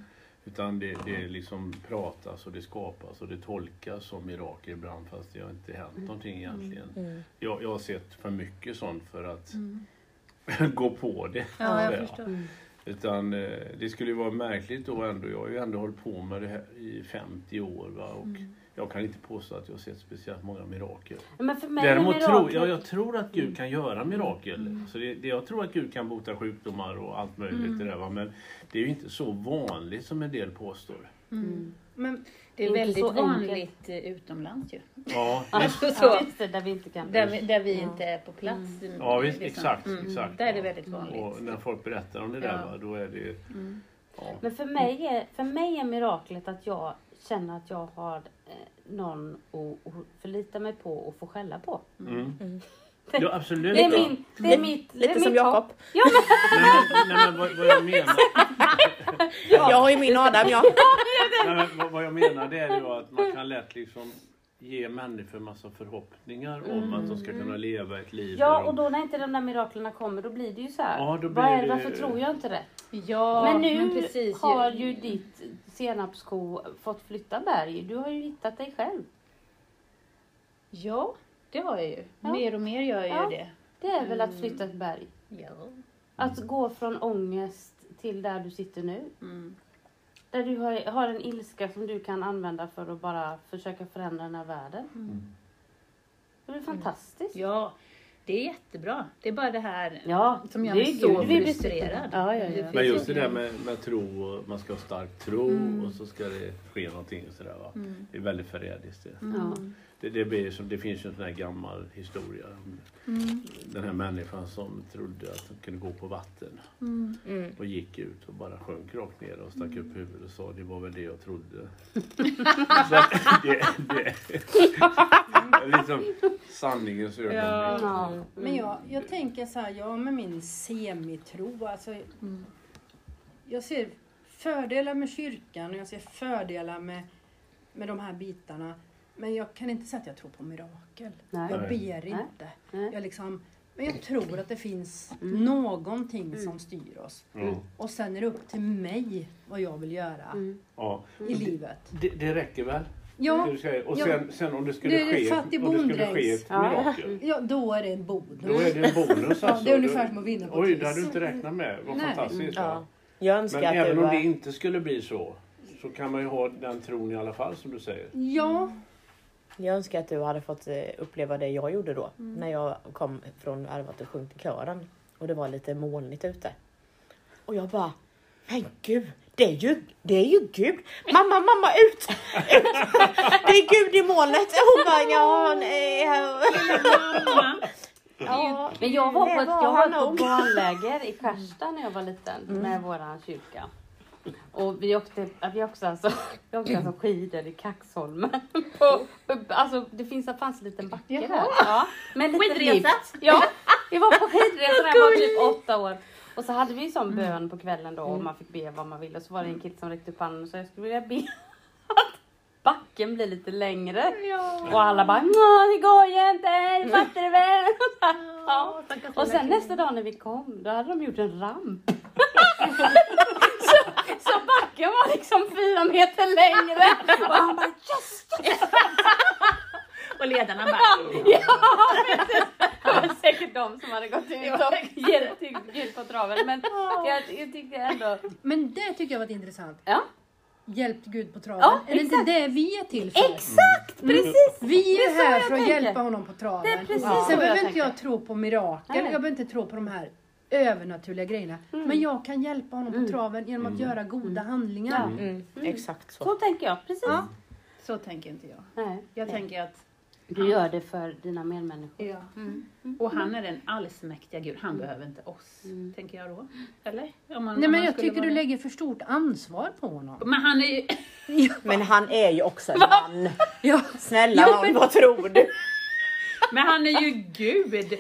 Utan det, det liksom pratas och det skapas och det tolkas som mirakel ibland fast det har inte hänt någonting egentligen. Mm. Jag, jag har sett för mycket sånt för att gå på det. Ja, jag Ja. förstår. Utan eh, det skulle ju vara märkligt då ändå. Jag har ju ändå hållit på med det här i 50 år. Va? Och Jag kan inte påstå att jag har sett speciellt många mirakel. Men för mig Däremot är tror jag, jag tror att Gud kan göra mirakel. Så det, det, jag tror att Gud kan bota sjukdomar och allt möjligt. Det där, va? Men det är ju inte så vanligt som en del påstår. Mm. Men Det är Inte väldigt så enkelt. vanligt eh, utomlands ju. Ja. Alltså Ja, så. det, där vi inte kan... Där vi, där vi Ja. inte är på plats. Ja, visst, liksom. exakt, Mm. exakt. Där är det ja. väldigt vanligt. Och när folk berättar om det där, Ja. va, då är det... Mm. Ja. Men för mig, är, för mig är miraklet att jag känner att jag har någon att, att förlita mig på och få skälla på. Mm. Mm. Ja, absolut. Det är, min, det är mitt... det är Lite mitt som. Jakob. Ja, men, Nej, men, nej, men vad, vad jag menar... Jag har ju min Adam ja. Nej, men vad, vad jag menar det är ju att man kan lätt liksom ge människor massa förhoppningar om att de ska kunna leva ett liv ja, och då när inte de där miraklerna kommer, då blir det ju så här. Ja, då Vad blir är det, varför tror jag inte det? Ja, men nu precis, har ju ditt senapsko fått flytta berg. Du har ju hittat dig själv. Ja, det har jag ju. Ja. Mer och mer gör jag Ja. ju det. Det är väl att flytta ett berg. Ja. Att gå från ångest till där du sitter nu. Mm. Där du har, har en ilska som du kan använda för att bara försöka förändra den här världen. Mm. Det är fantastiskt. ja, det är jättebra. Det är bara det här Ja, som gör mig så frustrerad. Ja, ja, ja. Men just det där med, med tro, och man ska ha stark tro Mm. och så ska det ske någonting och sådär va. Mm. Det är väldigt förrädiskt det. Ja. Det, det, blir som, det finns ju en sån här gammal historia om Mm. den här människan som trodde att hon kunde gå på vatten Mm. Och gick ut och bara sjönk rakt ner och stack upp huvudet och sa det var väl det jag trodde. så att det, det, liksom sanningens ögonblick. Ja. Ja. Men jag, jag tänker så här, jag med min semitro, alltså Mm. jag ser fördelar med kyrkan och jag ser fördelar med, med de här bitarna. Men jag kan inte säga att jag tror på mirakel. Nej. Jag Nej. ber inte. Nej. Jag liksom, men jag tror att det finns Mm. någonting som styr oss. Ja. Och sen är det upp till mig vad jag vill göra Mm. I livet. Det, det räcker väl? Ja, Det. Och Ja. sen, sen om det skulle Det är ske, fattig om det skulle ske ett Ja. mirakel. ja, då är det en bonus. Då är det en bonus Ja, alltså. det är ungefär Då- som att vinna på Oj, det hade du inte räknat med. Vad Nej. fantastiskt. Ja. Ja. Jag önskar Men att även om det eh, inte skulle bli så, så kan man ju ha den tron i alla fall som du säger. Ja, Jag önskar att du hade fått eh, uppleva det jag gjorde då. Mm. När jag kom från Arvat och sjöng till kören. Och det var lite molnigt ute. Och jag bara, men gud, det är ju, det är ju Gud. Mamma, mamma ut! ut. Det är Gud i molnet. Och hon bara, ja, nej. Ja, Men jag var på ett, jag var på barnläger i Skärstad när jag var liten Mm. med våran kyrka. Och vi åkte, vi åkte, alltså, vi åkte alltså skidor i Kaxholmen. På, alltså det finns, det fanns en liten backe Jaha. där. Ja, med en liten Skidresa? lift. Ja, vi var på skidresa när jag var typ åtta år. Och så hade vi ju sån bön på kvällen då och man fick be vad man ville. Och så var det en kille som räckte upp handen och sa jag skulle vilja be att backen blir lite längre. Och alla bara "Nå, det går ju inte, fattar du väl? Ja. Och sen nästa dag när vi kom, då hade de gjort en ramp. så, backen var liksom fyra meter längre. Och han bara yes, yes. Och ledarna bara... Ja, du. Det var säkert de som hade gått ut och hjälpt till Gud på traven. Men jag, jag tyckte ändå... men det tycker jag var intressant. Ja, Hjälpt Gud på traven. Ja, är det inte det vi är till för? exakt! Precis! Vi är är här för att tänker. hjälpa honom på traven. Det är precis Sen så jag behöver inte jag tro på mirakel, Nej. jag behöver inte tro på de här övernaturliga grejerna. Men jag kan hjälpa honom på Mm. traven genom att Mm. göra goda handlingar. Ja. Mm, exakt så. Så tänker jag, precis. Ja. Så tänker inte jag. Nej. Jag tänker att... Du gör det för dina medmänniskor. Ja. Mm. Och han är den allsmäktiga Gud. Han behöver inte oss, Mm. tänker jag då. Eller? Om man, Nej men jag tycker du vara- lägger för stort ansvar på honom. Men han är ju... Men han är ju också en man. Ja. Snälla nån, men- vad tror du? Men han är ju Gud!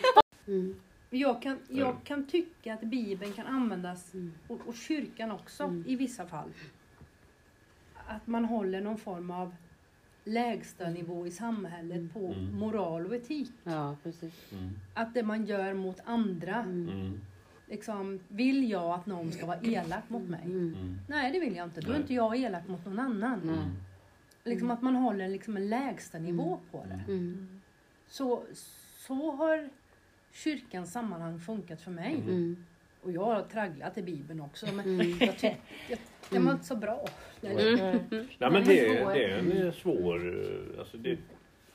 Mm. Jag kan, jag Mm. kan tycka att Bibeln kan användas, Mm. och, och kyrkan också Mm. i vissa fall. Att man håller någon form av lägsta nivå i samhället på Mm. moral och etik. Ja, precis. Mm. Att det man gör mot andra, Mm. Mm. liksom, vill jag att någon ska vara elak mot mig? Mm. Mm. Nej, det vill jag inte. Då är Nej. inte jag elak mot någon annan. Mm. Liksom att man håller liksom en lägsta nivå på det. Mm. Så, så har kyrkans sammanhang funkat för mig. Mm. Och jag har tragglat i Bibeln också. Men Mm. jag tyckte jag, det var inte så bra. Eller, Mm. Nej men det, är- det är en eh, svår... eh, Alltså det,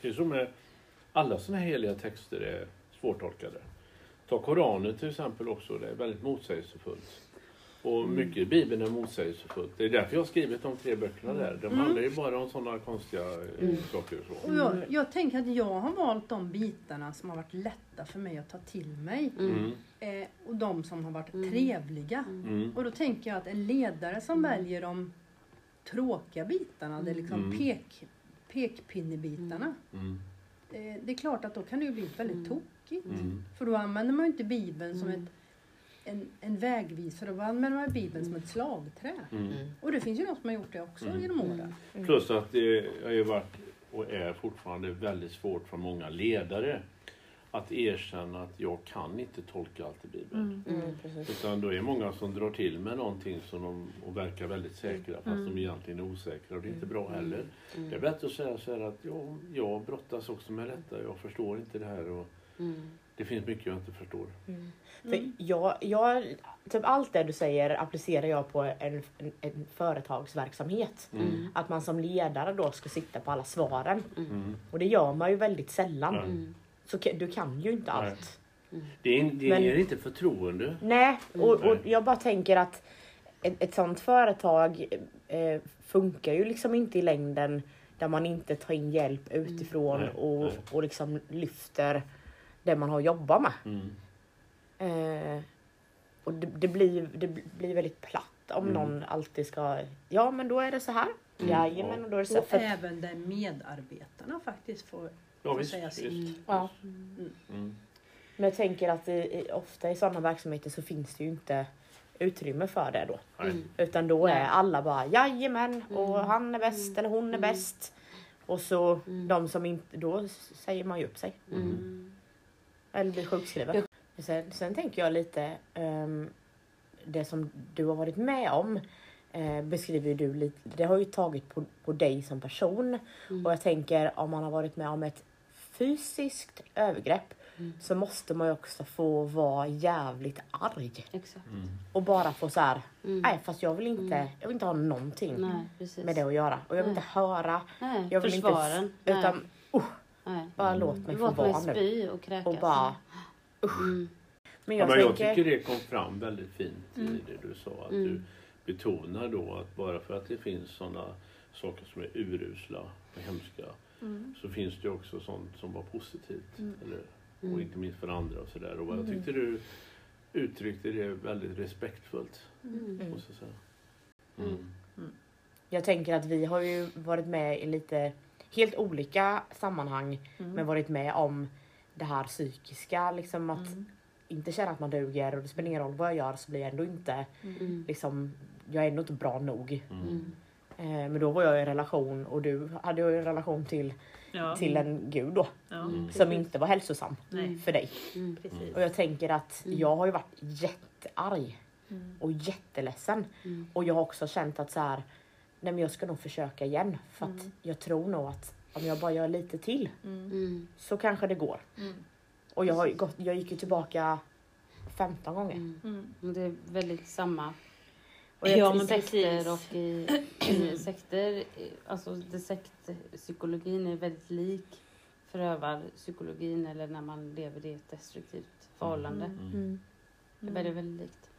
det är som med alla sådana heliga texter är svårtolkade. Ta Koranen till exempel också, det är väldigt motsägelsefullt. Och mycket i Bibeln är motsägelsefullt. Det är därför jag har skrivit de tre böckerna där. De handlar ju bara om sådana konstiga eh, saker och så. och jag, jag tänker att jag har valt de bitarna som har varit lätta för mig att ta till mig. Mm. Eh, och de som har varit Mm. trevliga. Mm. Och då tänker jag att en ledare som väljer de tråkiga bitarna, det är liksom Mm. pek, pekpinnebitarna. Mm. Eh, det är klart att då kan det ju bli väldigt Mm. tokigt. Mm. För då använder man ju inte Bibeln som Mm. ett, en, en vägvisare, då använder man Bibeln som ett slagträ. Mm. Och det finns ju de som har gjort det också Mm. genom åren. Plus att det har ju varit och är fortfarande väldigt svårt för många ledare att erkänna att jag kan inte tolka allt i Bibeln. Mm. Mm, precis. Utan då är det många som drar till med någonting som de, och verkar väldigt säkra fast Mm. de egentligen är osäkra och det är inte bra heller. Mm. Det är bättre att säga så här att ja, jag brottas också med detta, jag förstår inte det här och Mm. det finns mycket jag inte förstår. Mm. För jag, jag, typ allt det du säger applicerar jag på en, en, en företagsverksamhet. Mm. Att man som ledare då ska sitta på alla svaren. Mm. Och det gör man ju väldigt sällan. Mm. Så du kan ju inte Nej. allt. Det, är, det Men- ger inte förtroende. Nej, och, och jag bara tänker att ett, ett sånt företag eh, funkar ju liksom inte i längden där man inte tar in hjälp utifrån Nej, och, nej. och liksom lyfter det man har jobbat med. Mm. Eh, och det, det, blir, det blir väldigt platt om Mm. någon alltid ska, ja men då är det så här. Mm. Jajamän, och då är det så här. Och För, även där medarbetarna faktiskt får, Ja, får visst, säga visst. sitt. ja. Mm. Men jag tänker att i, i, ofta i sådana verksamheter så finns det ju inte utrymme för det då. Mm. Utan då är alla bara jajamän och Mm. han är bäst eller hon är Mm. bäst. Och så Mm. de som inte, då säger man ju upp sig. Mm. Eller blir sjukskriven. Sen, sen tänker jag lite, ehm, det som du har varit med om eh, beskriver du lite, det har ju tagit på, på dig som person. Mm. Och jag tänker om man har varit med om ett fysiskt övergrepp Mm. så måste man ju också få vara jävligt arg. Exakt. Mm. Och bara få så här, Mm. nej fast jag vill inte, Mm. jag vill inte ha någonting Nej, med det att göra. Och jag vill Nej. inte höra, Nej, jag vill inte, försvaren. Nej. utan Nej. bara låt mig få Låt mig vara nu. spy och kräkas. Och bara, Mm. men Ja, jag men jag tänker, tycker det kom fram väldigt fint Mm. i det du sa. Att Mm. du betonar då att bara för att det finns sådana saker som är urusla och hemska Mm. så finns det också sånt som var positivt. Mm. Eller, och inte minst för andra och sådär. Och jag tyckte du uttryckte det väldigt respektfullt. Måste jag säga. Mm. Mm. jag tänker att vi har ju varit med i lite helt olika sammanhang Mm. men varit med om det här psykiska, liksom att Mm. inte känna att man duger och det spelar ingen roll vad jag gör så blir jag ändå inte, Mm. liksom, jag är ändå inte bra nog. Mm. Mm. Eh, men då var jag i en relation och du hade ju en relation till, Ja. till en gud då, ja. Mm. som inte var hälsosam Nej, för dig. Mm. Och jag tänker att Mm. jag har ju varit jättearg Mm. och jätteledsen. Mm. Och jag har också känt att så här, nej men jag ska nog försöka igen. För att Mm. jag tror nog att om jag bara gör lite till Mm. Mm. så kanske det går. Mm. Och jag, har gått, jag gick ju tillbaka 15 gånger. Mm. Mm. Det är väldigt samma Och jag, Ja, i men sekter och i, i sekter, alltså det sektpsykologin är väldigt lik förövarpsykologin eller när man lever i ett destruktivt förhållande. Mm. mm. Det är väldigt, väldigt likt.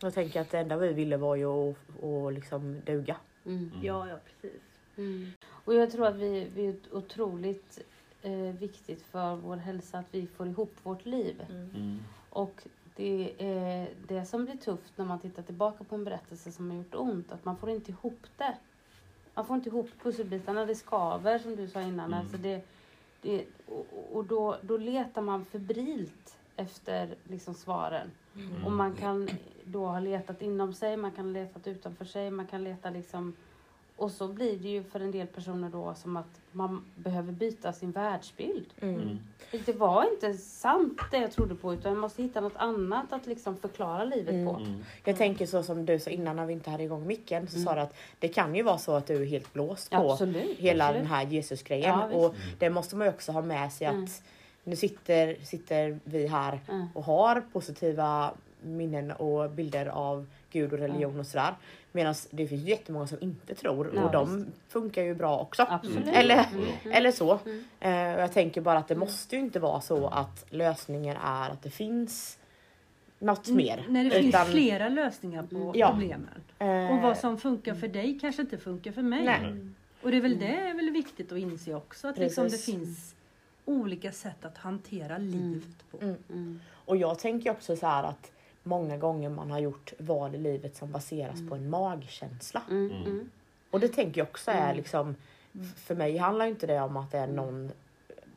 jag tänker att det enda vi ville var ju att, att liksom duga. Mm. Mm. Ja, ja precis. Och jag tror att vi, vi är otroligt eh, viktigt för vår hälsa att vi får ihop vårt liv. Mm. Mm. Och det är det som blir tufft när man tittar tillbaka på en berättelse som har gjort ont, att man får inte ihop det. Man får inte ihop pusselbitarna, det skaver som du sa innan. Mm. Alltså det, det, och och då, då letar man febrilt efter liksom svaren. Mm. Och man kan då ha letat inom sig, man kan ha letat utanför sig, man kan leta liksom och så blir det ju för en del personer då som att man behöver byta sin världsbild. Mm. Mm. Det var inte sant det jag trodde på utan jag måste hitta något annat att liksom förklara livet Mm. på. Mm. Jag tänker så som du sa innan när vi inte hade igång micken så sa du att det kan ju vara så att du är helt blåst på Absolut. hela absolut. den här Jesusgrejen. Ja, och det måste man ju också ha med sig att Mm. nu sitter, sitter vi här Mm. och har positiva minnen och bilder av Gud och religion och sådär. Medan det finns jättemånga som inte tror Ja, och de funkar ju bra också. Absolut. Eller, Mm. eller så. Mm. Eh, jag tänker bara att det måste ju inte vara så att lösningen är att det finns något mer. När det Utan- finns flera lösningar på Ja. problemen. Eh, Och vad som funkar för dig kanske inte funkar för mig. Nej. Och det är väl det är väl viktigt att inse också. Att liksom det finns olika sätt att hantera livet på. Mm. Mm. Och jag tänker också så här att många gånger man har gjort val i livet som baseras på en magkänsla. Mm. Mm. Och det tänker jag också är Mm. liksom, för mig handlar inte det om att det är någon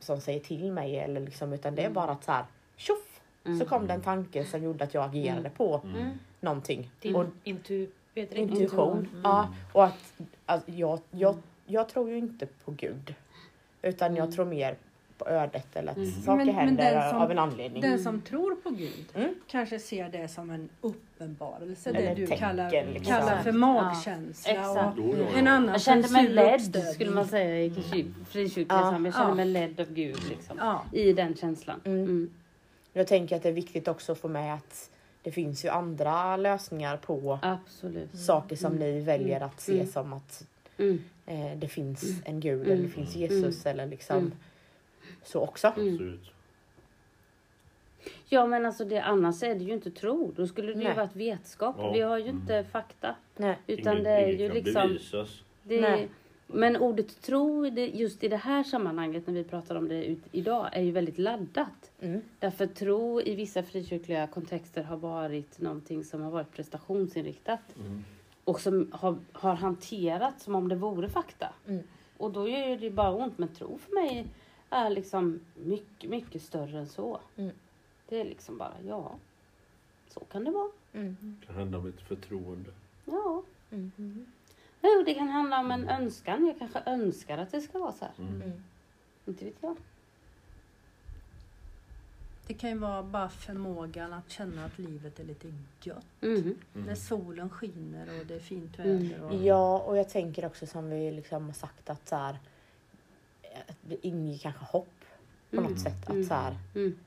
som säger till mig eller liksom, utan det är bara att så här, tjoff! Mm. Så kom det en tanke som gjorde att jag agerade på Mm. någonting. Din Och intu, intuition. Mm. Ja, och att, att jag, jag, jag tror ju inte på Gud. Utan jag Mm. tror mer på ödet eller att Mm. saker Men- men händer den som- av en anledning. Den som tror på Gud Mm. kanske ser det som en uppenbarelse. Eller det du tänker kallar, liksom. kallar för magkänsla. Exakt. Och en annan Jag kände för mig ledd skulle man säga i kyrk- frikyrklig Ja. församling. Jag kände Ja. mig ledd av Gud liksom. Ja. I den känslan. Mm. Mm. Jag tänker att det är viktigt också att få med att det finns ju andra lösningar på Absolut. saker som ni väljer att se Mm. som att Mm. eh, det finns en gud Mm. eller det finns Jesus eller liksom Mm. Så också. Mm. Ja men alltså det, annars är det ju inte tro. Då skulle det ju Nej. varit vetskap. Ja. Vi har ju Mm. inte fakta. Nej. Utan Inget- det är ju liksom... bevisas. Det, Nej. men ordet tro, det, just i det här sammanhanget när vi pratar om det ut, idag, är ju väldigt laddat. Mm. Därför tro i vissa frikyrkliga kontexter har varit någonting som har varit prestationsinriktat. Mm. Och som har, har hanterats som om det vore fakta. Mm. Och då gör det bara ont. Men tro för mig är liksom mycket, mycket större än så. Mm. Det är liksom bara, ja, så kan det vara. Mm. Det kan handla om ett förtroende. Ja. Mm. Jo, det kan handla om en önskan. Jag kanske önskar att det ska vara så här. Mm. Mm. Inte vet jag. Det kan ju vara bara förmågan att känna att livet är lite gött. Mhm. Mm. När solen skiner och det är fint Mm. väder. Och... Ja, och jag tänker också som vi liksom har sagt att så här, det inger kanske hopp på Mm. något sätt. Mm. Att så här, Mm.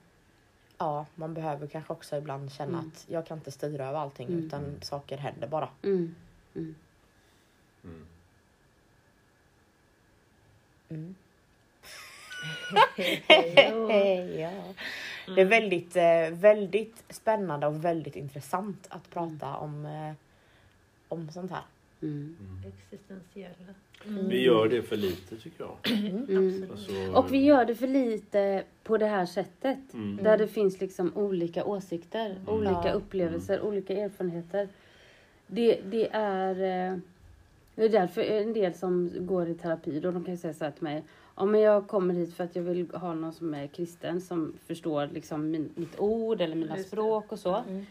ja, man behöver kanske också ibland känna Mm. att jag kan inte styra över allting Mm. utan saker händer bara. Mm. Mm. Mm. Mm. Ja. ja. Det är väldigt, eh, väldigt spännande och väldigt intressant att prata om, eh, om sånt här. Mm. Mm. Existentiella. Vi gör det för lite tycker jag. Mm. Alltså, Och vi gör det för lite på det här sättet. Mm. Där det finns liksom olika åsikter, olika Ja. upplevelser, olika erfarenheter. Det, det är... eh, Det är därför en del som går i terapi då, de kan ju säga så här till mig. Ja, men jag kommer hit för att jag vill ha någon som är kristen som förstår liksom min, mitt ord eller mina språk och så. Mm.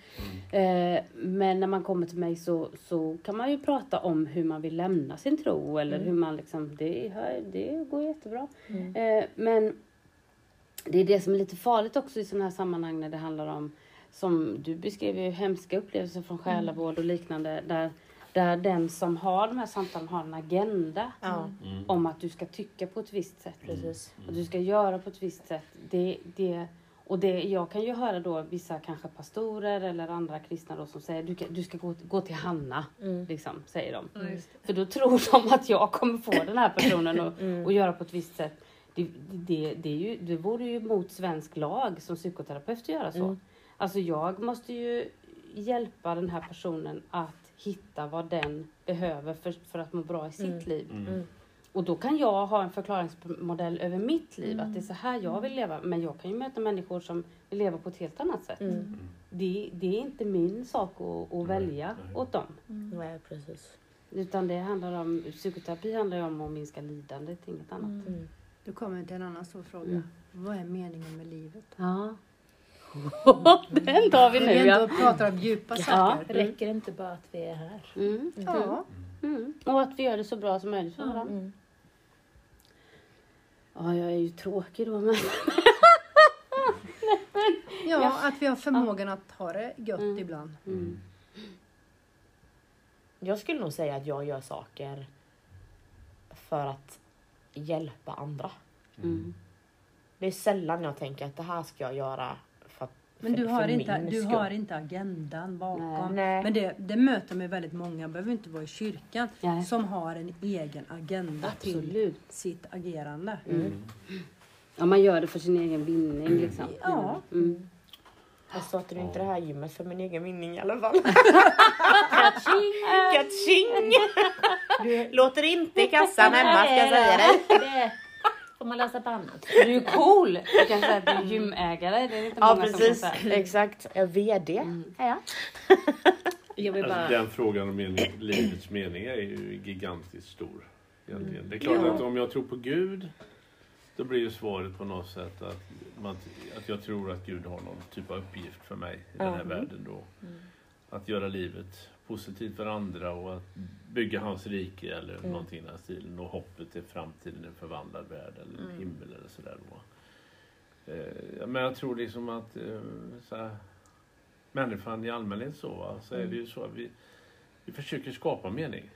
Eh, men när man kommer till mig så, så kan man ju prata om hur man vill lämna sin tro eller Mm. hur man liksom, det, det går jättebra. Mm. Eh, men det är det som är lite farligt också i sådana här sammanhang när det handlar om, som du beskrev ju, hemska upplevelser från själavård och liknande. Där, där den som har de här samtalen har en agenda Ja, Mm. om att du ska tycka på ett visst sätt. precis. Och du ska göra på ett visst sätt. Det, det, och det, jag kan ju höra då vissa kanske pastorer eller andra kristna då som säger du, kan, du ska gå, gå till Hanna, Mm. liksom, säger de. För då tror de att jag kommer få den här personen att Mm. och göra på ett visst sätt. Det, det, det, är ju, det vore ju mot svensk lag som psykoterapeut att göra så. Mm. Alltså jag måste ju hjälpa den här personen att hitta vad den behöver för, för att må bra i sitt Mm. liv. Mm. Mm. Och då kan jag ha en förklaringsmodell över mitt liv, att det är så här jag vill leva. Men jag kan ju möta människor som vill leva på ett helt annat sätt. Mm. Det, det är inte min sak att, att Nej, välja nej. åt dem. Nej, precis. Utan det handlar om, psykoterapi handlar ju om att minska lidandet, inget annat. Mm. Du kommer till en annan stor fråga. Mm. Vad är meningen med livet? Ja. Den tar vi Vi nu ändå ja. pratar om djupa Ja. saker. Räcker det inte bara att vi är här? Mm. Ja. Mm. Och att vi gör det så bra som möjligt för varandra. Mm. Ja, jag är ju tråkig då men. ja, att vi har förmågan att ha det gött Mm. ibland. Mm. Jag skulle nog säga att jag gör saker för att hjälpa andra. Mm. Det är sällan jag tänker att det här ska jag göra Men för, du har, för inte, du skull. har inte agendan bakom. Nej. Men det, det möter mig väldigt många, behöver inte vara i kyrkan, Nej. som har en egen agenda till Absolut. sitt agerande. Ja, man gör det för sin egen vinning liksom. Ja. Mm. Jag startar inte det här gymmet för min egen vinning i alla fall. Katching! Låter inte i kassan hemma ska jag säga dig. Får man läsa på annat. Du är cool! Du kan säga att du är gymägare. Det är inte Ja många som precis, kan säga. exakt. Jag är VD. Är jag? Jag vill bara... Alltså, den frågan om mening, livets mening är ju gigantiskt stor. Egentligen. Det är klart att om jag tror på Gud då blir ju svaret på något sätt att, man, att jag tror att Gud har någon typ av uppgift för mig i den här Mm. världen då. Att göra livet positivt för andra och att bygga hans rike eller någonting i den här stilen och hoppet till framtiden, en förvandlad värld eller en himmel eller sådär. Eh, men jag tror liksom att eh, så här, människan i allmänhet så, va, så är det ju så att vi, vi försöker skapa mening.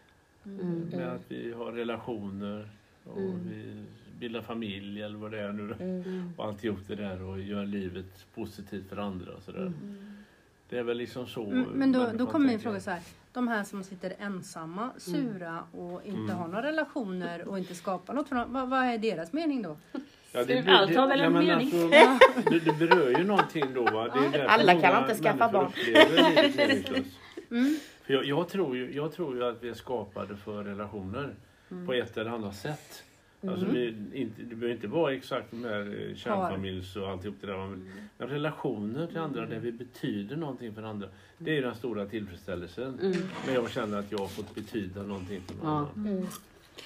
Mm. Med att vi har relationer och vi bildar familj eller vad det är nu. Mm. Och alltihop det där och gör livet positivt för andra och sådär. Mm. Det är väl liksom så. Mm, Men då, då kommer min fråga så här. De här som sitter ensamma, sura och inte har några relationer och inte skapar något för dem. Vad, vad är deras mening då? Ja, Allt har väl en mening. Alltså, det, det berör ju någonting då. Va? Det Alla kan inte skaffa barn. Mm. För jag, jag, tror ju, jag tror ju att vi är skapade för relationer på ett eller annat sätt. Alltså vi, inte, det behöver inte vara exakt de här eh, kärnfamiljs och alltihop det där. Men men relationer till andra där vi betyder någonting för andra. Det är ju den stora tillfredsställelsen. Mm. När jag känner att jag har fått betyda någonting för någon Ja. annan.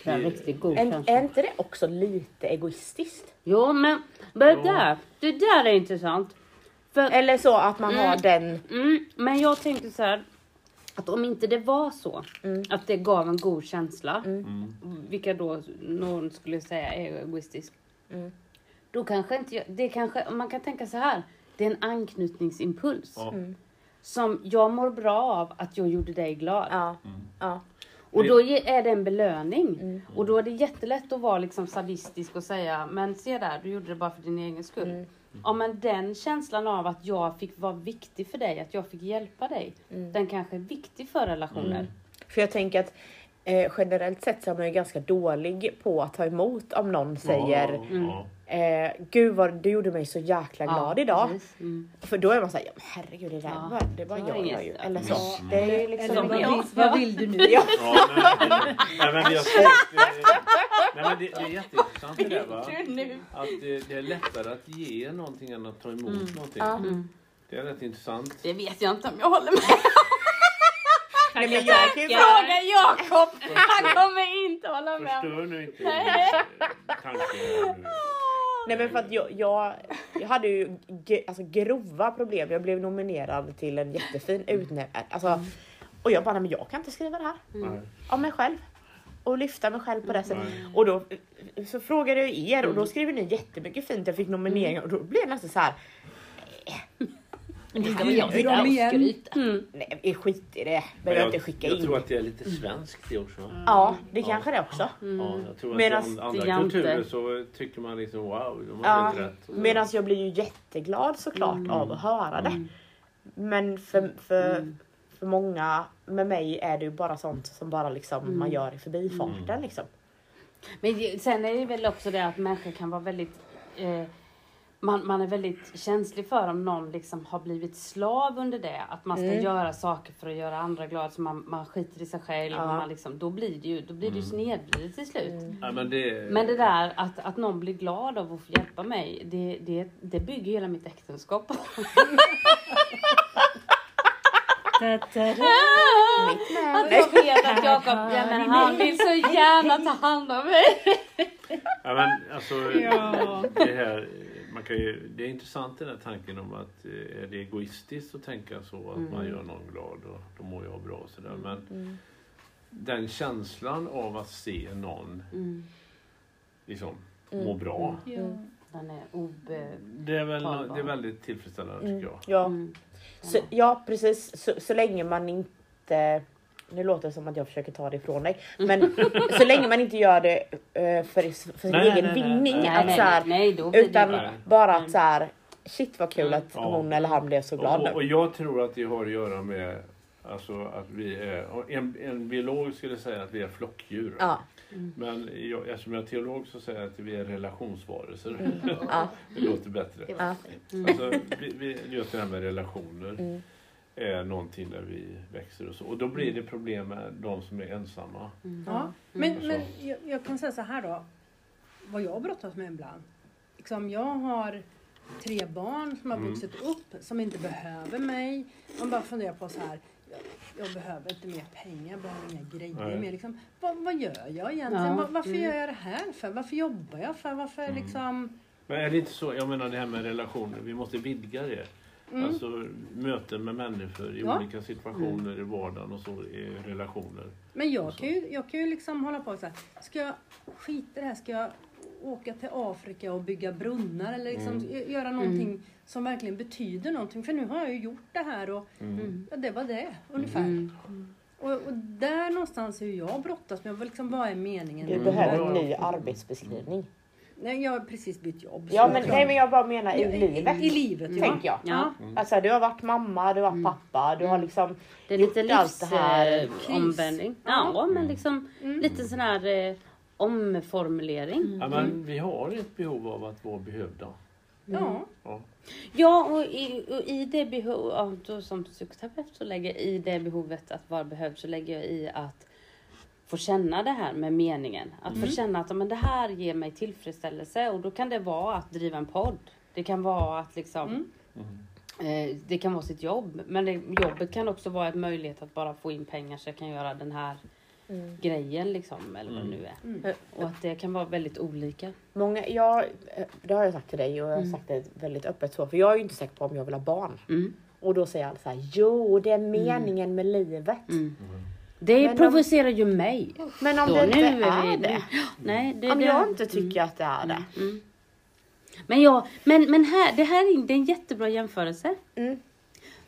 Det är en riktigt god Är, känsla. är inte det också lite egoistiskt? Jo, men det Ja. där, det där är intressant. För, Eller så att man har den... mm, men jag tänkte så här. Att om inte det var så, Mm. att det gav en god känsla, Mm. vilka då någon skulle säga är egoistisk. Mm. Då kanske inte jag, det kanske, man kan tänka så här. Det är en anknytningsimpuls. Ja. Som jag mår bra av att jag gjorde dig glad. Ja. ja. Och då är det en belöning. Mm. Och då är det jättelätt att vara liksom sadistisk och säga, men se där, du gjorde det bara för din egen skull. Mm. Ja men den känslan av att jag fick vara viktig för dig, att jag fick hjälpa dig. Mm. Den kanske är viktig för relationer. För jag tänker att eh, generellt sett så är man ju ganska dålig på att ta emot om någon säger Ja, ja. eh, Gud vad du gjorde mig så jäkla glad idag. precis. Mm. För då är man såhär, ja, men herregud det där Ja. var, det var jag, jag ju. Eller så. Ja. Det är liksom Eller vad ja. vill, vad vill du nu? Ja. Ja, men, nej, men jag nej, men det, det är jätteintressant det där va. Att det, det är lättare att ge någonting än att ta emot någonting. Ja. Mm. Det är rätt intressant. Det vet jag inte om jag håller med. Nej, men jag kan ju Fråga Jakob! Han kommer inte hålla med. Förstör nu inte. Nej men för att jag, jag, jag hade ju alltså, grova problem. Jag blev nominerad till en jättefin utnämning. Alltså, och jag bara, nej, men jag kan inte skriva det här Nej. om mig själv. Och lyfta mig själv på det sättet. Nej. Och då så frågade jag er och då skrev ni jättemycket fint. Jag fick nomineringar och då blev det nästan så här. Men det ska väl jag sitta Dem och skryta. Mm. Nej skit i det. Men jag inte skicka jag in. tror att det är lite svenskt det också. Ja det kanske det också. Ja, jag tror att Medan i an- andra kulturer så tycker man liksom wow, de har Ja. rätt. Medan jag blir ju jätteglad såklart av att höra det. Men för, för, för många med mig är det ju bara sånt som bara liksom man gör i förbifarten liksom. Men sen är det väl också det att människor kan vara väldigt eh, man, man är väldigt känslig för om någon liksom har blivit slav under det. Att man ska Mm. göra saker för att göra andra glada. Så man, man skiter i sig själv. Ja. Och man liksom, då blir det ju, då blir det ju snedvridet till slut. Ja, men det, Men det där att, att någon blir glad av att få hjälpa mig. Det, det, det bygger hela mitt äktenskap på. Mitt. Att jag vet att Jakob, ja, men han vill så gärna ta hand om mig. Ja, men alltså, det här man kan ju, det är intressant den här tanken om att eh, är det egoistiskt att tänka så att man gör någon glad och då mår jag bra och sådär. Men Mm. den känslan av att se någon Mm. liksom Mm. må bra. Ja. Den är obe... Det är, väl, Talbar. det är väldigt tillfredsställande Mm. tycker jag. Ja, Mm. så, ja precis. Så, så länge man inte nu låter det som att jag försöker ta det ifrån dig. Men så länge man inte gör det eh, för, för sin Nej, egen nej, vinning. Nej, att nej, så här, nej, nej, då utan det bara att så här, shit vad kul Mm. att Ja. hon eller han blev så glad Och, och jag tror att det har att göra med alltså, att vi är, en, en biolog skulle säga att vi är flockdjur. Ja, Men jag, eftersom jag är teolog så säger jag att vi är relationsvarelser. Mm. ja, Det låter bättre. Det Ja. fint. Alltså, vi, vi, just det här med relationer är någonting där vi växer och så. Och då blir det problem med de som är ensamma. Mm. Ja, men, Mm. men jag, jag kan säga så här då. Vad jag brottas med ibland. Liksom, jag har tre barn som har Mm. vuxit upp som inte behöver mig. Man bara funderar på så här. Jag, jag behöver inte mer pengar, jag behöver inga grejer Nej. mer. Liksom, vad, vad gör jag egentligen? Ja, Var, varför mm. gör jag det här för? Varför jobbar jag för? Varför Mm. liksom... Men är det inte så, jag menar det här med relationer, vi måste vidga det. Mm. Alltså möten med människor i Ja. olika situationer i vardagen och så i relationer. Men jag kan, ju, jag kan ju liksom hålla på så här. Ska jag skita det här? Ska jag åka till Afrika och bygga brunnar eller liksom Mm. gö- göra någonting som verkligen betyder någonting? För nu har jag ju gjort det här och Mm. ja, det var det ungefär. Mm. Och, och där någonstans är jag brottas med. Vad Liksom, vad är meningen? du Mm. behöver en ny arbetsbeskrivning. Nej, jag har precis bytt jobb. Ja men, nej, men jag bara menar i livet. I, i livet, ja. Tänker jag. Ja. Alltså du har varit mamma, du har varit pappa, du har liksom Det är lite gjort allt det här. livsomvändning. Ja, men liksom Mm. lite sån här eh, omformulering. Ja, men vi har ett behov av att vara behövda. Ja. Ja. Ja, och i, och i det behovet, som psykoterapeut så lägger jag i det behovet att vara behövd så lägger jag i att få känna det här med meningen. Att få känna att ja, men det här ger mig tillfredsställelse och då kan det vara att driva en podd. Det kan vara att liksom Mm. eh, det kan vara sitt jobb. Men det, jobbet kan också vara en möjlighet att bara få in pengar så jag kan göra den här Mm. grejen liksom. Eller vad det nu är. Mm. Och att det kan vara väldigt olika. Många, jag, det har jag sagt till dig och jag har Mm. sagt det väldigt öppet så. För jag är ju inte säker på om jag vill ha barn. Mm. Och då säger alla så här, jo det är meningen med livet. Mm. Det Men provocerar ju mig. Men om Då, det inte är, är vi- det. Nej, det, Om det, jag inte tycker att det är det. Mm. Men, jag, men, men här, det här är, det är en jättebra jämförelse. Mm.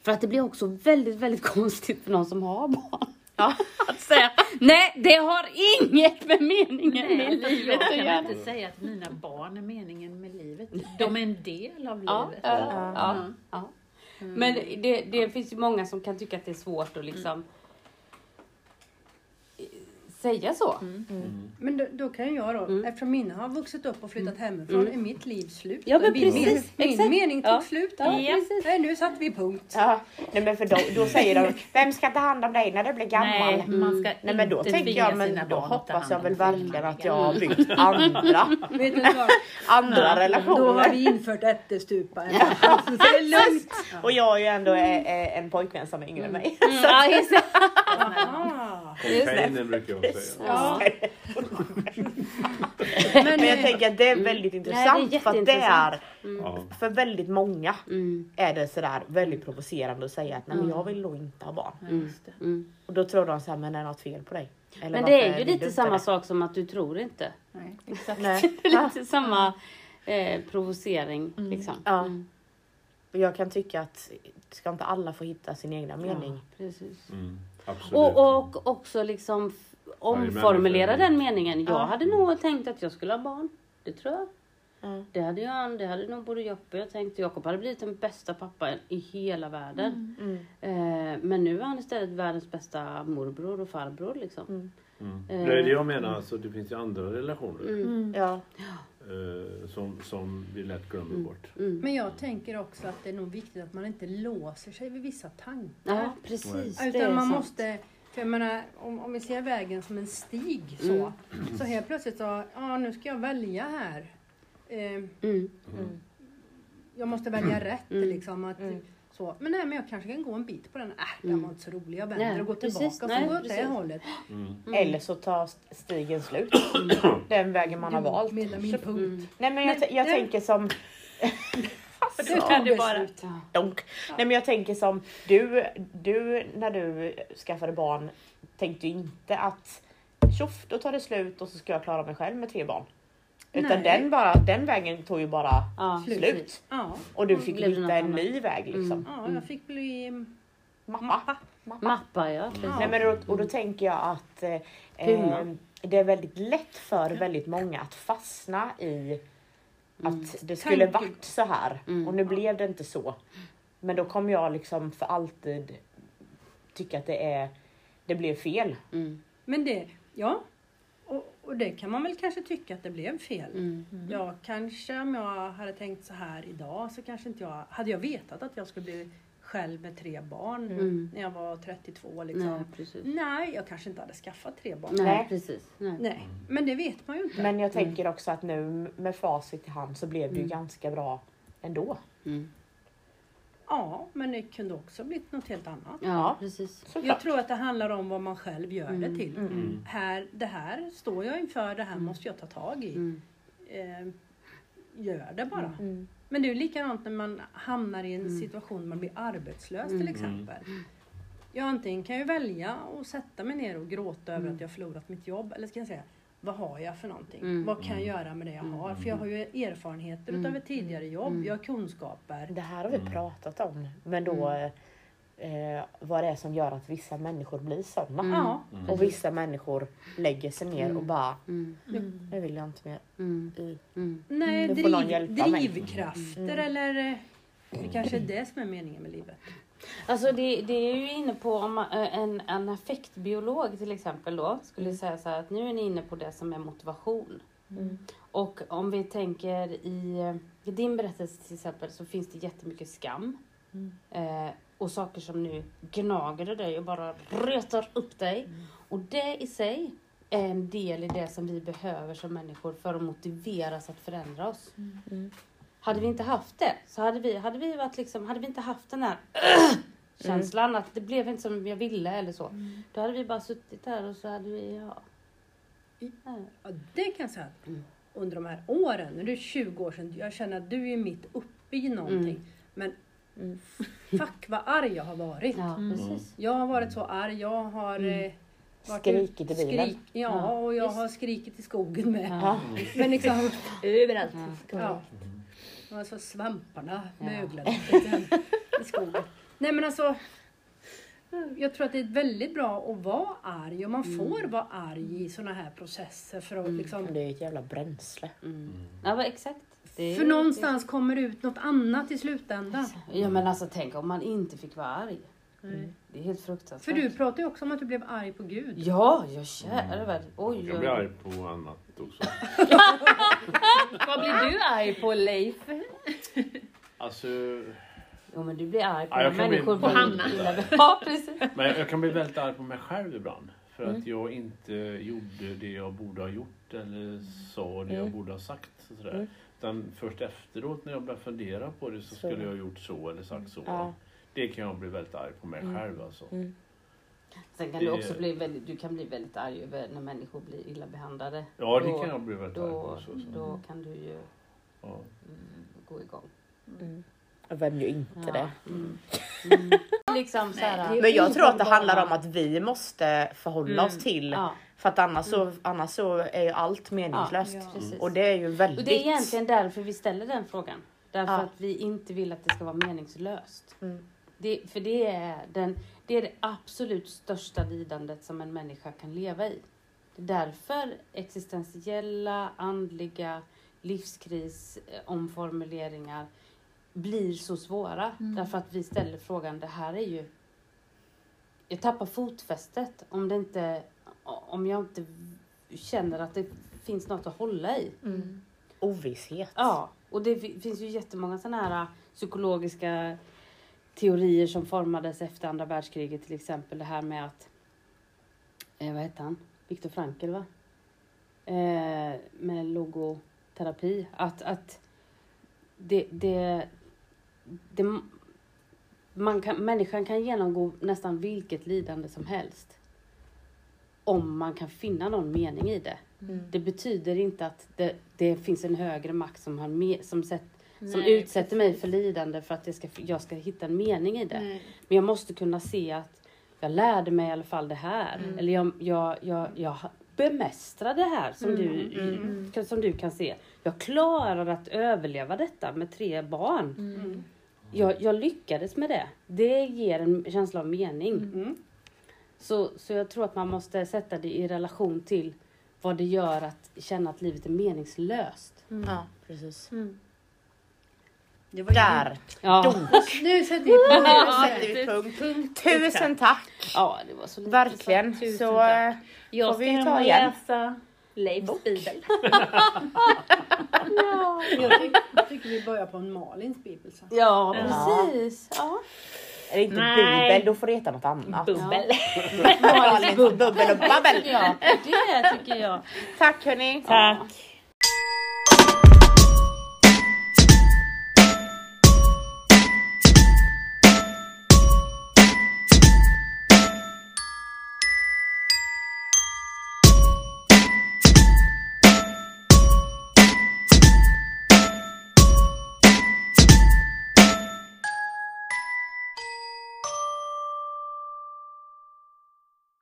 För att det blir också väldigt, väldigt konstigt för någon som har barn. Ja. Att säga, nej det har inget med meningen Nej, med livet jag att kan göra. inte säga att mina barn är meningen med livet. De är en del av Ja, livet. ja, ja, Mm. ja. Men det, det finns ju många som kan tycka att det är svårt att liksom säga så. Mm. Men då, då kan jag då, Mm. eftersom mina har vuxit upp och flyttat hemifrån, Mm. är mitt liv slut. Ja, men min, precis, min, exakt. min mening tog Ja. slut. Ja, Ja. precis. Nej, nu satte vi punkt. Ja, nej men för då, då säger de, vem ska ta hand om dig när du blir gammal? Nej, man ska Nej men då inte tänker jag, men då hoppas jag väl verkligen att jag har byggt andra, Vet du vad? andra Då har relationer. vi infört ättestupa. Så det är lugnt. Och jag är ju ändå är en pojkvän som är yngre än mig. Mm, ja, just det. Ah. Container brukar jag Ja. Men Men, jag eh, tänker att det är väldigt Nej, det är intressant för att det är. Ja. för väldigt många Mm, är det sådär väldigt provocerande att säga att nej men jag vill nog inte ha barn. Ja, just det. mm. Och då tror de såhär, men är det något fel på dig? Eller Men det är ju lite samma det? sak som att du tror inte. Nej, exakt. Nej. Det är lite samma eh, provocering. Liksom. Ja. Mm. Och jag kan tycka att ska inte alla få hitta sin egna mening? Precis. Mm. Absolut. Och, och också liksom omformulera den meningen. Jag Ja. hade nog tänkt att jag skulle ha barn. Det tror jag. Ja. Det hade, jag, det hade nog både Joppe och jag tänkt. Jakob hade blivit den bästa pappan i hela världen. Mm. Eh, men nu är han istället världens bästa morbror och farbror. Liksom. Mm. Mm. Det är det jag menar, alltså, det finns ju andra relationer Mm. Ja. eh, som, som vi lätt glömmer bort. Mm. men jag tänker också att det är nog viktigt att man inte låser sig vid vissa tankar. Ja, precis. Utan man sant. måste, för jag menar, om, om vi ser vägen som en stig så, Mm. så helt plötsligt så, ja nu ska jag välja här. Eh, Mm. Mm. jag måste välja rätt Mm. liksom. Att, Mm. så. Men nej, men jag kanske kan gå en bit på den. Äh, den Mm. var inte så rolig. Jag vänder Nej, och går precis. tillbaka och Nej, så går åt det hållet. Mm. Mm. Eller så tar stigen slut. Den vägen man har valt. Min punkt. Mm. Nej men jag, jag nej. tänker som Då kan du bara... Beslut. Ja. Donk. Nej men jag tänker som du, du när du skaffade barn tänkte ju inte att tjoff då tar det slut och så ska jag klara mig själv med tre barn. Utan Nej. den, bara, den vägen tog ju bara Ja, slut. Och du fick hitta en ny väg liksom. Mm. ja, jag fick bli Mappa. mappa. Mappa. Mappa ja, precis. Nej, men då, och då tänker jag att eh, eh, det är väldigt lätt för väldigt många att fastna i Mm. att det skulle Tanken. varit så här Mm. och nu blev det inte så. Men då kommer jag liksom för alltid tycka att det är det blev fel. Mm. Men det, ja. Och, och det kan man väl kanske tycka att det blev fel. Mm. Ja, kanske om jag hade tänkt så här idag så kanske inte jag... Hade jag vetat att jag skulle bli själv med tre barn Mm. när jag var 32 liksom. Nej. Nej, jag kanske inte hade skaffat tre barn. Nej, Nej. precis. Nej. Nej, men det vet man ju inte. Men jag tänker också att nu med facit i hand så blev det ju Mm. ganska bra ändå. Mm. Ja, men det kunde också blivit något helt annat. Ja, Ja. precis. Såklart. Jag tror att det handlar om vad man själv gör Mm. det till. Mm. Här, det här står jag inför, det här måste jag ta tag i. Mm. Eh, gör det bara. Mm. Men det är ju likadant när man hamnar i en situation där man blir arbetslös till Mm. exempel. Jag antingen kan jag välja att sätta mig ner och gråta över Mm. att jag har förlorat mitt jobb. Eller ska jag säga, vad har jag för någonting? Mm. Vad kan jag göra med det jag har? För jag har ju erfarenheter Mm. utav ett tidigare jobb. Mm. Jag har kunskaper. Det här har vi pratat om. Men då eh, vad det är som gör att vissa människor blir sådana. Mm. Ja, Och vissa människor lägger sig ner Mm. och bara, Mm. nu vill jag inte mer. Mm. i. Mm. nej, driv, drivkrafter Mm. eller eh, det kanske är det som är meningen med livet. Alltså det, det är ju inne på om man, eh, en, en affektbiolog till exempel då skulle säga så här att nu är ni inne på det som är motivation. Mm. Och om vi tänker i, eh, i din berättelse till exempel så finns det jättemycket skam. Mm. Eh, och saker som nu gnager i dig och bara retar upp dig. Och det i sig är en del i det som vi behöver som människor för att motiveras att förändra oss. Mm. Hade vi inte haft det så hade vi, hade vi varit liksom, hade vi inte haft den här känslan att det blev inte som jag ville eller så. Då hade vi bara suttit där och så hade vi, ja. Ja. Ja, det kan jag säga att Mm. under de här åren, nu är det 20 år sedan, jag känner att du är mitt uppe i någonting. Mm. Men Mm. fuck vad arg jag har varit. Ja, precis. Jag har varit så arg, jag har Mm. eh, varit Skrikit i bilen. Skrik, ja, Ja, och jag visst. har skrikit i skogen med. Ja. Men liksom, Överallt. Ja. ja. Och så svamparna Ja. möglade i skogen. Nej men alltså, jag tror att det är väldigt bra att vara arg och man får vara arg i sådana här processer för att Mm. liksom Det är ett jävla bränsle. Mm. Ja, exakt. Det är- För någonstans kommer det ut något annat i slutändan. Ja men alltså tänk om man inte fick vara arg. Mm. Det är helt fruktansvärt. För du pratar ju också om att du blev arg på Gud. Ja, jag käre värld. Oj, Jag blir arg på annat också. Vad blir du arg på Leif? Alltså, Jo men du blir arg på Ja, jag människor På Hanna. Ja precis. men jag kan bli väldigt arg på mig själv ibland. För att jag inte gjorde det jag borde ha gjort eller sa det jag Mm. borde ha sagt. Och sådär. Mm. Utan först efteråt när jag började fundera på det så Så. skulle jag ha gjort så eller sagt så. Ja. Det kan jag bli väldigt arg på mig Mm. själv alltså. Mm. Sen kan Det- du också bli väldigt, du kan bli väldigt arg över när människor blir illa behandlade. Ja, det Då- kan jag bli väldigt arg Då, på. Så, så. då kan du ju Ja. mm, gå igång. Mm. Vem gör inte Ja. det? Mm. Mm. liksom så här, Nej, Men jag tror att det handlar om att vi måste förhålla Mm. oss till ja, För att annars, så, annars så är ju allt meningslöst. Ja. precis. Och det är ju väldigt... Och det är egentligen därför vi ställer den frågan. Därför Ja. att vi inte vill att det ska vara meningslöst. Mm. Det, för det är, den, det är det absolut största lidandet som en människa kan leva i. Det är därför existentiella, andliga livskris, eh, omformuleringar blir så svåra. Därför att vi ställer frågan, det här är ju... Jag tappar fotfästet om, det inte, om jag inte känner att det finns något att hålla i. Mm. Ovisshet. Ja, och det fi- finns ju jättemånga sådana här äh, psykologiska teorier som formades efter andra världskriget. Till exempel det här med att, eh, vad hette han? Viktor Frankl va? Eh, med logoterapi. Att, att det, det, det, man kan, människan kan genomgå nästan vilket lidande som helst. Om man kan finna någon mening i det. Mm. Det betyder inte att det, det finns en högre makt som, har me, som sett, som Nej, utsätter mig för lidande för att jag ska, jag ska hitta en mening i det. Nej. Men jag måste kunna se att jag lärde mig i alla fall det här. Mm. Eller jag, jag, jag, jag bemästrar det här som, Mm. du, som du kan se. Jag klarar att överleva detta med tre barn. Mm. Jag, jag lyckades med det. Det ger en känsla av mening. Mm. Så, så jag tror att man måste sätta det i relation till vad det gör att känna att livet är meningslöst. Ja, precis. Det var ju- Där Ja, dunk. Nu sätter vi punkt. Punkt. Tusen tack! ja det var så lite. Verkligen. Tusen Så tack. eh, Jag Får ska vi ta igen? läsa Leifs bibel. Jag tycker, tycker vi börjar på en Malins bibel sen. Ja, Ja. precis. Ja. Är det inte Nej. bibel då får det heta något annat. Bubbel. Malins bubbel och babbel. Ja, det tycker jag. Tack hörni! Tack.